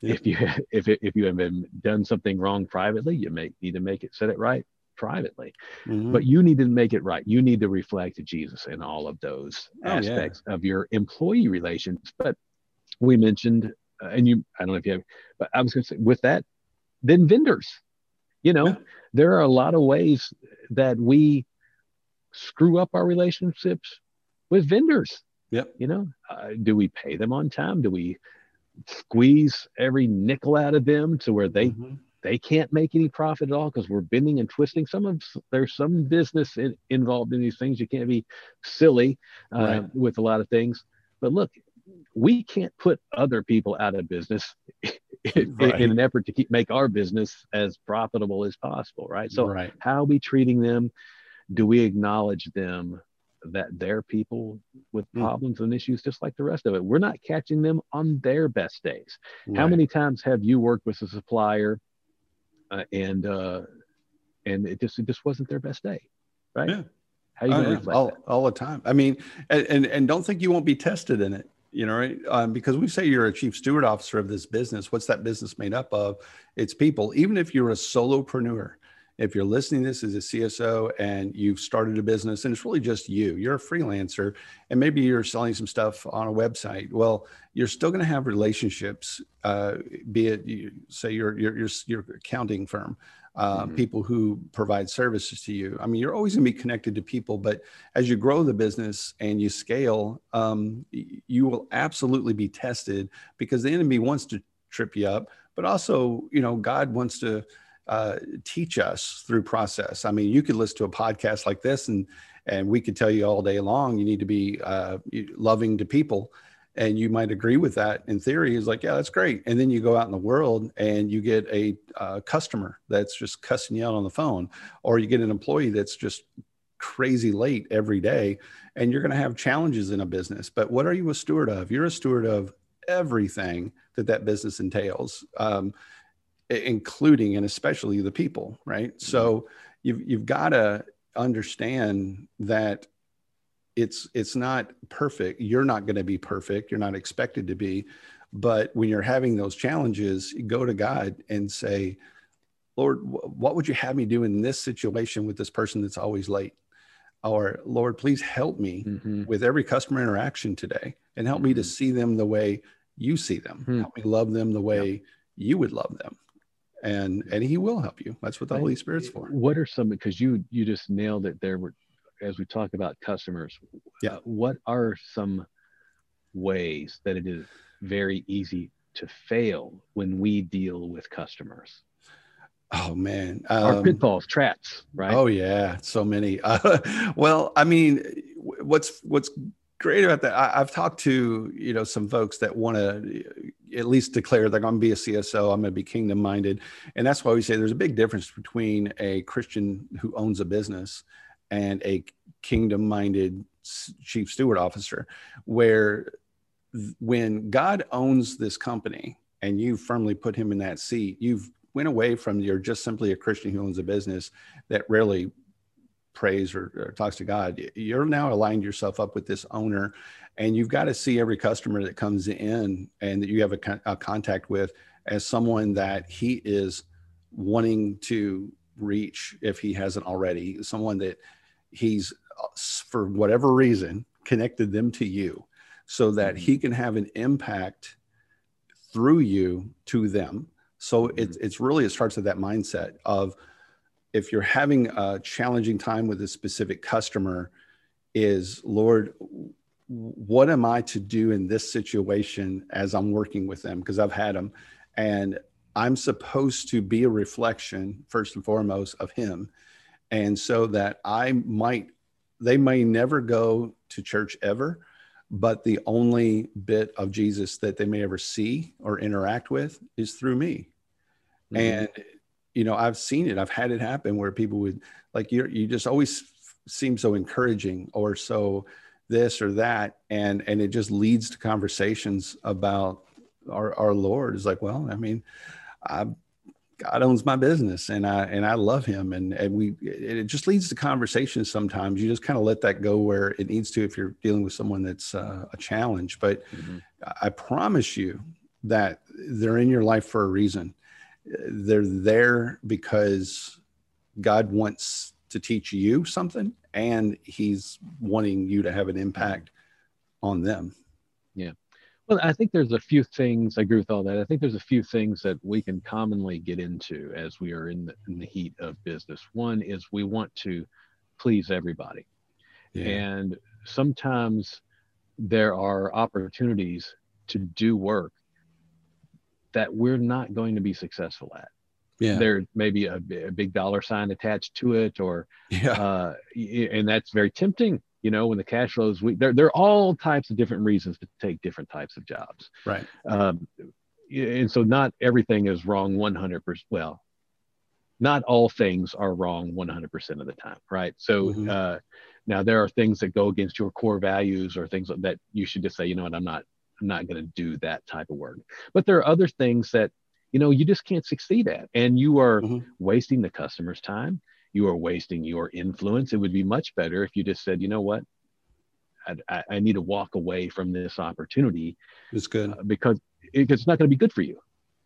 Yeah. If you if it, if you have been done something wrong privately, you make need to make it set it right privately. Mhm. But you need to make it right. You need to reflect Jesus in all of those Oh, yeah. aspects of your employee relations. But we mentioned, uh, and you, I don't know if you have, but I was going to say with that, then vendors. You know, Yeah. there are a lot of ways that we screw up our relationships with vendors. Yep. You know, uh, do we pay them on time? Do we squeeze every nickel out of them to where they Mhm. they can't make any profit at all because we're bending and twisting. Some of there's some business in, involved in these things. You can't be silly uh, Right. with a lot of things. But look, we can't put other people out of business in, Right. in an effort to keep make our business as profitable as possible, right? So right. how are we treating them? Do we acknowledge them that they're people with Mm. problems and issues just like the rest of it? We're not catching them on their best days. How many times have you worked with a supplier uh, and uh, and it just it just wasn't their best day, right? Yeah. How you yeah, all, that? all the time. I mean, and, and and don't think you won't be tested in it. You know, right? Um, because we say you're a chief steward officer of this business. What's that business made up of? It's people. Even if you're a solopreneur, if you're listening to this as a CSO and you've started a business and it's really just you, you're a freelancer, and maybe you're selling some stuff on a website. Well, you're still going to have relationships. Uh, be it you say your your your your accounting firm. Uh, Mhm. people who provide services to you. I mean, you're always going to be connected to people, but as you grow the business and you scale, um, you will absolutely be tested because the enemy wants to trip you up, but also, you know, God wants to uh, teach us through process. I mean, you could listen to a podcast like this, and and we could tell you all day long you need to be uh, loving to people, and you might agree with that in theory. Is like, yeah, that's great, and then you go out in the world and you get a uh, customer that's just cussing you out on the phone, or you get an employee that's just crazy late every day and you're going to have challenges in a business. But what are you a steward of? You're a steward of everything that that business entails. Um, including and especially the people right? So you've, you've got to understand that it's it's not perfect. You're not going to be perfect. You're not expected to be. But when you're having those challenges go to god and say lord what would you have me do in this situation with this person that's always late? Or lord please help me Mhm. with every customer interaction today and help me to Mhm. see them the way you see them. Hmm. help me love them the way you would love them and and he will help you that's what the holy spirit's for What are some because you you just nailed it there. Were as we talk about customers. Yeah. uh, what are some ways that it is very easy to fail when we deal with customers? oh man Our Um, pitfalls, traps, right? Oh yeah, so many. Uh, well, I mean, what's what's great about that? I, I've talked to you know some folks that want to at least declare they're going to be a CSO. I'm going to be kingdom minded, and that's why we say there's a big difference between a Christian who owns a business and a kingdom minded chief steward officer, where when God owns this company and you firmly put him in that seat, you've went away from you're just simply a Christian who owns a business that rarely prays or, or talks to God. You're now aligned yourself up with this owner, and you've got to see every customer that comes in and that you have a, a contact with as someone that he is wanting to reach if he hasn't already, someone that he's uh, for whatever reason connected them to you so that he can have an impact through you to them so it's it's really it starts with that mindset of if you're having a challenging time with a specific customer, is Lord, what am I to do in this situation as I'm working with them? Because I've had them, and I'm supposed to be a reflection first and foremost of Him, and so that I might they may never go to church ever, but the only bit of Jesus that they may ever see or interact with is through me. Mm-hmm. And you know, I've seen it. I've had it happen where people would like you. You just always seem so encouraging or so this or that, and and it just leads to conversations about our our Lord. Is like, well, I mean, I God owns my business and I and I love him and and we it just leads to conversations sometimes you just kind of let that go where it needs to if you're dealing with someone that's uh, a challenge but mm-hmm. I promise you that they're in your life for a reason they're there because God wants to teach you something and he's wanting you to have an impact on them yeah well, I think there's a few things. I agree with all that. I think there's a few things that we can commonly get into as we are in the, in the heat of business. One is we want to please everybody, yeah. and sometimes there are opportunities to do work that we're not going to be successful at. Yeah. There may be a, a big dollar sign attached to it, or yeah. uh, and that's very tempting you know when the cash flow is weak there, there are all types of different reasons to take different types of jobs right um, and so not everything is wrong 100% well not all things are wrong 100% of the time right so mm-hmm. uh, now there are things that go against your core values or things that you should just say you know what i'm not i'm not going to do that type of work but there are other things that you know you just can't succeed at and you are mm-hmm. wasting the customer's time you are wasting your influence. It would be much better if you just said, you know what, I, I need to walk away from this opportunity. It's good uh, because it, it's not going to be good for you,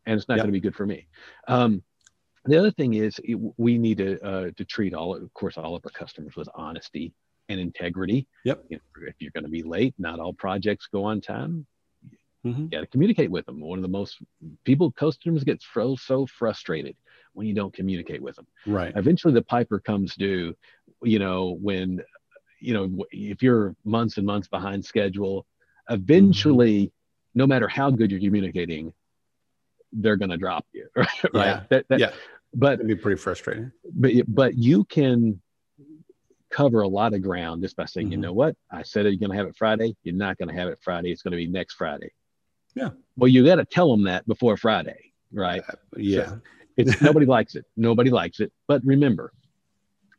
and it's not yep. going to be good for me. Um, the other thing is it, we need to uh, to treat all, of course, all of our customers with honesty and integrity. Yep. If you're going to be late, not all projects go on time. Mm-hmm. You got to communicate with them. One of the most people customers get so so frustrated when you don't communicate with them. Right. Eventually, the piper comes due. You know when, you know if you're months and months behind schedule, eventually, mm-hmm. no matter how good you're communicating, they're going to drop you. right. Yeah. That, that, yeah. But it'd be pretty frustrating. But but you can cover a lot of ground just by saying, mm-hmm. you know what, I said you're going to have it Friday. You're not going to have it Friday. It's going to be next Friday. Yeah. Well, you got to tell them that before Friday, right? Uh, yeah. So it's nobody likes it. Nobody likes it. But remember,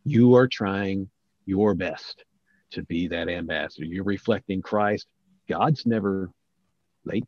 you are trying your best to be that ambassador. You're reflecting Christ. God's never late.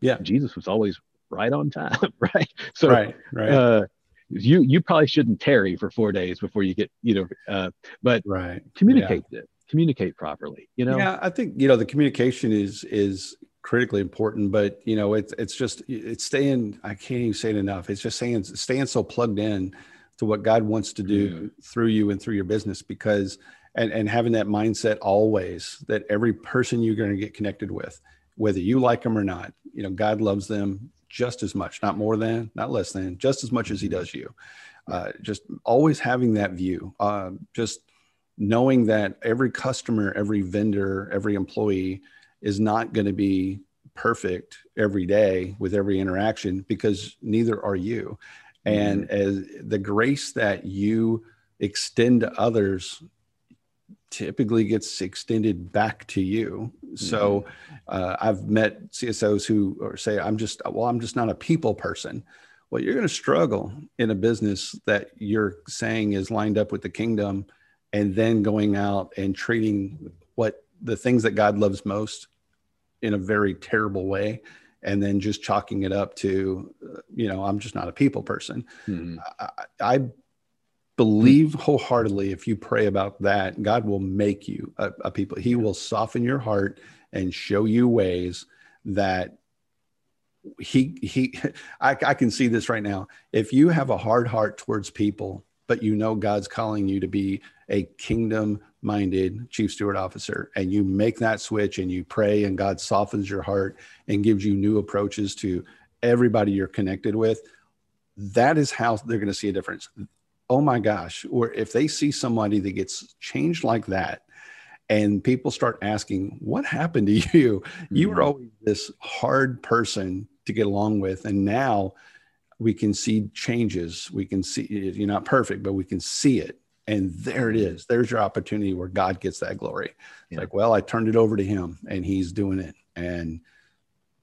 Yeah. Jesus was always right on time, right? So right, right. Uh, you you probably shouldn't tarry for four days before you get you know uh, but right communicate yeah. it communicate properly you know yeah i think you know the communication is is critically important but you know it's it's just it's staying i can't even say it enough. It's just saying staying so plugged in to what god wants to do yeah. through you and through your business because and and having that mindset always that every person you're going to get connected with whether you like them or not you know god loves them just as much not more than not less than just as much as he does you. Uh, just always having that view uh, just knowing that every customer every vendor every employee is not going to be perfect every day with every interaction because neither are you. And mm-hmm. as the grace that you extend to others typically gets extended back to you. Mm-hmm. So uh, I've met CSOs who say, I'm just, well, I'm just not a people person. Well, you're going to struggle in a business that you're saying is lined up with the kingdom and then going out and treating what the things that God loves most in a very terrible way and then just chalking it up to you know i'm just not a people person. Hmm I, I, believe wholeheartedly if you pray about that god will make you a, a people. He will soften your heart and show you ways that he he I, I can see this right now. If you have a hard heart towards people but you know god's calling you to be a kingdom minded chief steward officer and you make that switch and you pray and God softens your heart and gives you new approaches to everybody you're connected with, that is how they're going to see a difference. Oh my gosh. Or if they see somebody that gets changed like that, and people start asking, What happened to you? Mm-hmm. You were mm-hmm. always this hard person to get along with. And now we can see changes. We can see you're not perfect, but we can see it and there it is. There's your opportunity where god gets that glory. Yeah. like well i turned it over to him and he's doing it. And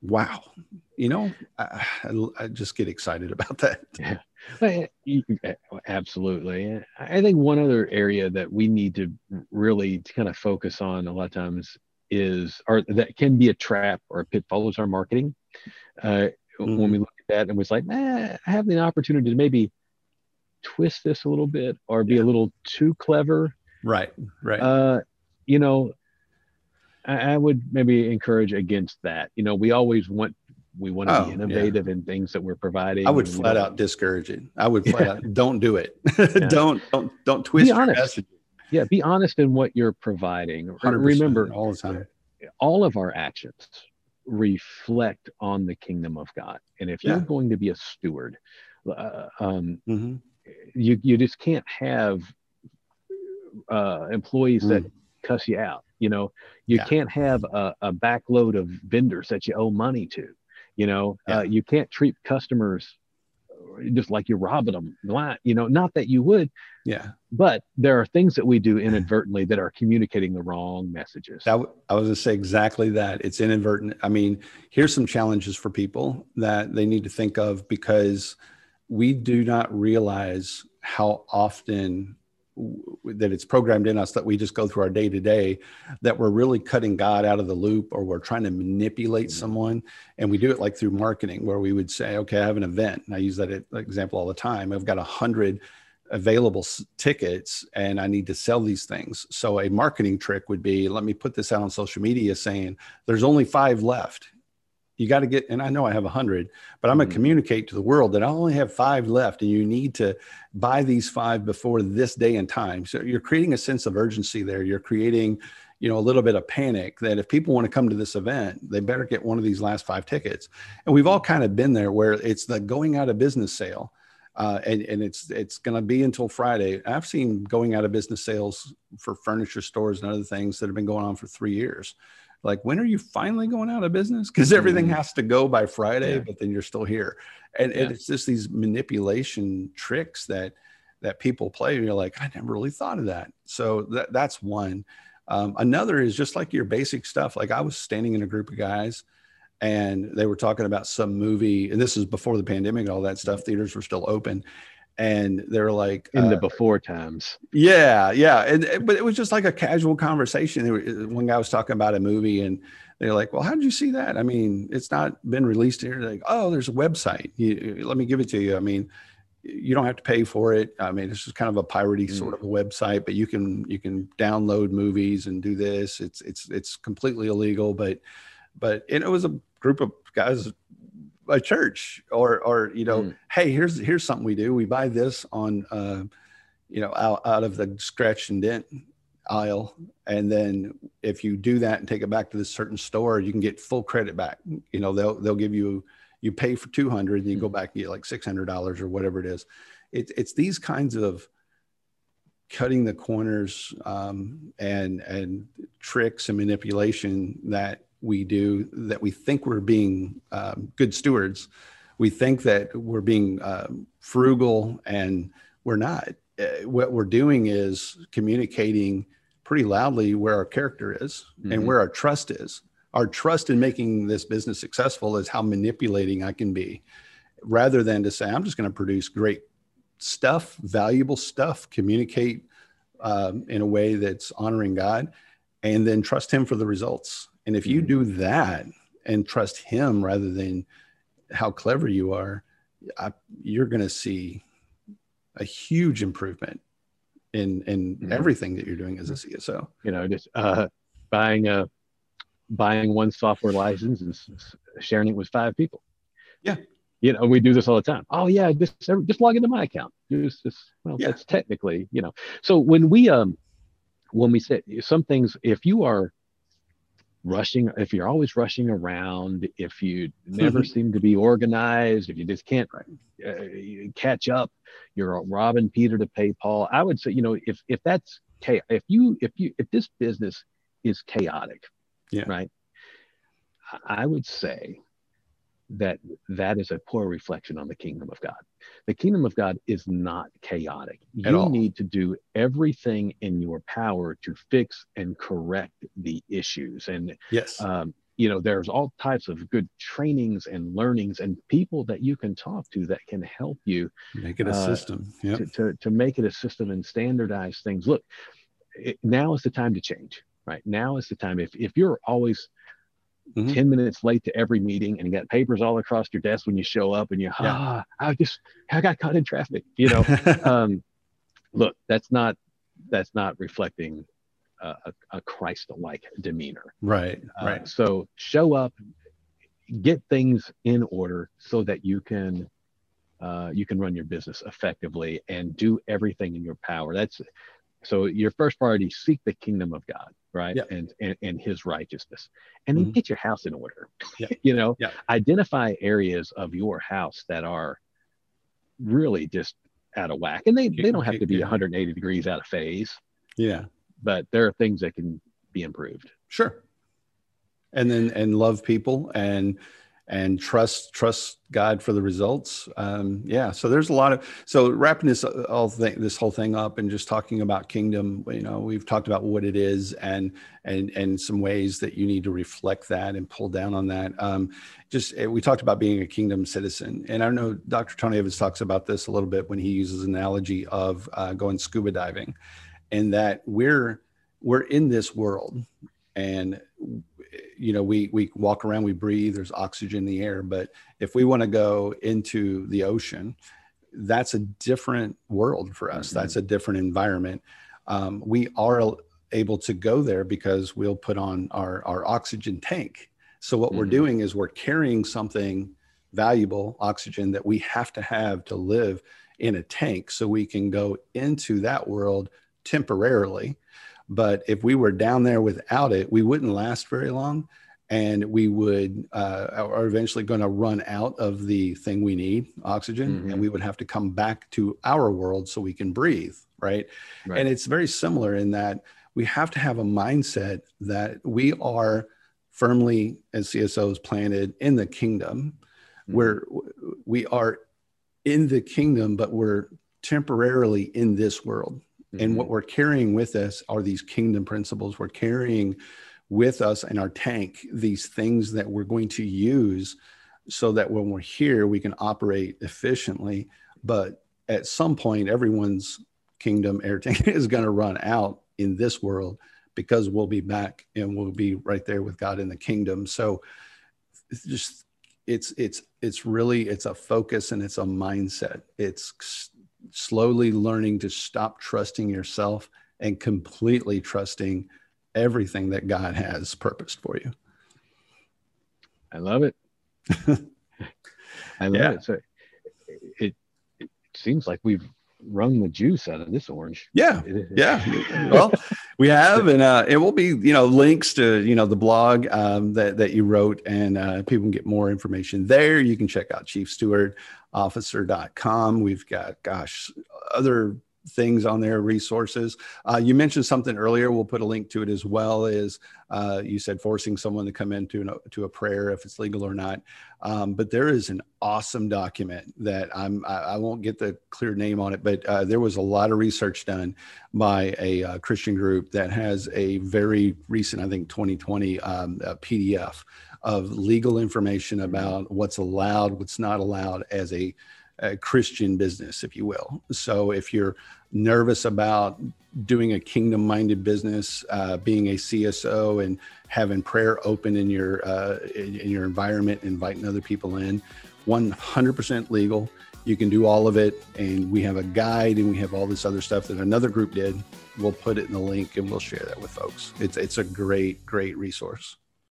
wow you know I, I, just get excited about that. Yeah. Absolutely. I think one other area that we need to really kind of focus on a lot of times is or that can be a trap or a pitfall is our marketing. Uh, mm-hmm. when we look at that and was like eh, i have the opportunity to maybe twist this a little bit or be yeah. a little too clever. Right right. Uh, you know I, I, would maybe encourage against that. You know we always want we want to oh, be innovative yeah. in things that we're providing i would flat out discourage it i would flat yeah. out don't do it. Don't don't don't twist be honest. yeah be honest in what you're providing. Remember all the time. all of our actions reflect on the kingdom of god. And if you're going to be a steward uh, um, mm-hmm you you just can't have uh, employees mm. that cuss you out. You know, you yeah. can't have a, a backload of vendors that you owe money to. You know, yeah. uh, you can't treat customers just like you're robbing them. You know, not that you would. Yeah. But there are things that we do inadvertently that are communicating the wrong messages. That, I was going to say exactly that. It's inadvertent. I mean, here's some challenges for people that they need to think of because we do not realize how often that it's programmed in us that we just go through our day to day that we're really cutting God out of the loop or we're trying to manipulate mm-hmm. someone. And we do it like through marketing where we would say, okay, I have an event. And I use that example all the time. I've got a hundred available tickets and I need to sell these things. So a marketing trick would be, let me put this out on social media saying there's only five left you got to get and i know i have a hundred but i'm going to mm-hmm. communicate to the world that i only have five left and you need to buy these five before this day and time. So you're creating a sense of urgency there. You're creating you know a little bit of panic that if people want to come to this event they better get one of these last five tickets. And we've all kind of been there where it's the going out of business sale uh, and, and it's it's going to be until Friday. I've seen going out of business sales for furniture stores and other things that have been going on for three years like when are you finally going out of business because everything mm. has to go by friday yeah. but then you're still here and, yeah. and, it's just these manipulation tricks that that people play and you're like i never really thought of that so that, that's one um, another is just like your basic stuff like i was standing in a group of guys and they were talking about some movie and this is before the pandemic and all that stuff theaters were still open and they're like in the uh, before times. Yeah yeah and but it was just like a casual conversation. Were, one guy was talking about a movie and they're like well how did you see that? I mean it's not been released here. They're like oh there's a website. You, let me give it to you. I mean you don't have to pay for it. I mean it's just kind of a piratey mm. sort of a website but you can you can download movies and do this. It's it's it's completely illegal but but it was a group of guys a church or or you know mm. hey here's here's something we do we buy this on uh, you know out, out of the scratch and dent aisle and then if you do that and take it back to this certain store you can get full credit back you know they'll they'll give you you pay for 200 and you mm. go back and get like $600 or whatever it is it, it's these kinds of cutting the corners um, and and tricks and manipulation that we do that we think we're being um, good stewards. We think that we're being uh, frugal and we're not. Uh, what we're doing is communicating pretty loudly where our character is mm-hmm. and where our trust is. Our trust in making this business successful is how manipulating I can be rather than to say, I'm just going to produce great stuff, valuable stuff, communicate um, in a way that's honoring God, and then trust Him for the results. And if you mm-hmm. do that and trust him rather than how clever you are, I, you're going to see a huge improvement in in mm-hmm. everything that you're doing as a CSO. You know, just uh, buying a buying one software license and sharing it with five people. Yeah. You know, we do this all the time. Oh yeah, just just log into my account. Just, just well, yeah. that's technically, you know. So when we um when we say some things, if you are rushing if you're always rushing around if you never seem to be organized if you just can't uh, catch up you're robbing peter to pay paul. I would say you know if if that's if you if you if this business is chaotic yeah. right i would say that that is a poor reflection on the kingdom of God. The kingdom of God is not chaotic. At you all. need to do everything in your power to fix and correct the issues. And Yes. um, you know, there's all types of good trainings and learnings and people that you can talk to that can help you Make it a uh, system. Yeah. to, to, to make it a system and standardize things. Look, it, now is the time to change, right? Now is the time. If, if you're always Mhm. 10 minutes late to every meeting and you got papers all across your desk when you show up and you, Yeah. ah, I just, I got caught in traffic, you know, um, look, that's not, that's not reflecting uh, a, a Christ-like demeanor. right. Uh, Right. So show up, get things in order so that you can uh, you can run your business effectively and do everything in your power. That's so your first priority: seek the kingdom of God, right? Yeah. And, and and His righteousness, and then Mhm. get your house in order. Yeah. you know, identify areas of your house that are really just out of whack, and they they don't have to be 180 degrees out of phase, Yeah. but there are things that can be improved. Sure. And then and love people and and trust trust God for the results. Um, yeah. So there's a lot of so wrapping this all thing this whole thing up and just talking about kingdom. You know, we've talked about what it is and and and some ways that you need to reflect that and pull down on that. Um, just eh, we talked about being a kingdom citizen, and I know Dr. Tony Evans talks about this a little bit when he uses an analogy of uh, going scuba diving, and that we're we're in this world and you know we we walk around we breathe there's oxygen in the air. But if we want to go into the ocean that's a different world for us. Mhm. that's a different environment. Um, we are able to go there because we'll put on our our oxygen tank. So what we're Mhm. doing is we're carrying something valuable oxygen that we have to have to live in a tank so we can go into that world temporarily but if we were down there without it, we wouldn't last very long. And we would uh, are eventually going to run out of the thing we need, oxygen, Mhm. and we would have to come back to our world so we can breathe, right? Right. And it's very similar in that we have to have a mindset that we are firmly as CSOs planted in the kingdom. Mhm. We're we are in the kingdom, but we're temporarily in this world and Mhm. what we're carrying with us are these kingdom principles. We're carrying with us in our tank these things that we're going to use so that when we're here we can operate efficiently. But at some point everyone's kingdom air tank is going to run out in this world because we'll be back and we'll be right there with god in the kingdom. So it's just it's it's it's really it's a focus and it's a mindset. It's slowly learning to stop trusting yourself and completely trusting everything that god has purposed for you I love it. I love Yeah. it. So it, it seems like we've wrung the juice out of this orange. yeah yeah well we have and uh, it will be you know links to you know the blog um, that, that you wrote and uh, people can get more information there you can check out chiefstewardofficer.com we've got gosh other things on there resources. Uh, you mentioned something earlier. We'll put a link to it as well is uh, you said forcing someone to come into an, to a prayer if it's legal or not. Um, but there is an awesome document that I'm I, I won't get the clear name on it, but uh, there was a lot of research done by a uh, Christian group that has a very recent, I think 2020 um, PDF of legal information about what's allowed, what's not allowed as a, a Christian business, if you will. So if you're nervous about doing a kingdom minded business, uh, being a CSO and having prayer open in your uh, in, in your environment, inviting other people in, 100% legal. You can do all of it, and we have a guide, and we have all this other stuff that another group did. We'll put it in the link, and we'll share that with folks. It's it's a great great resource.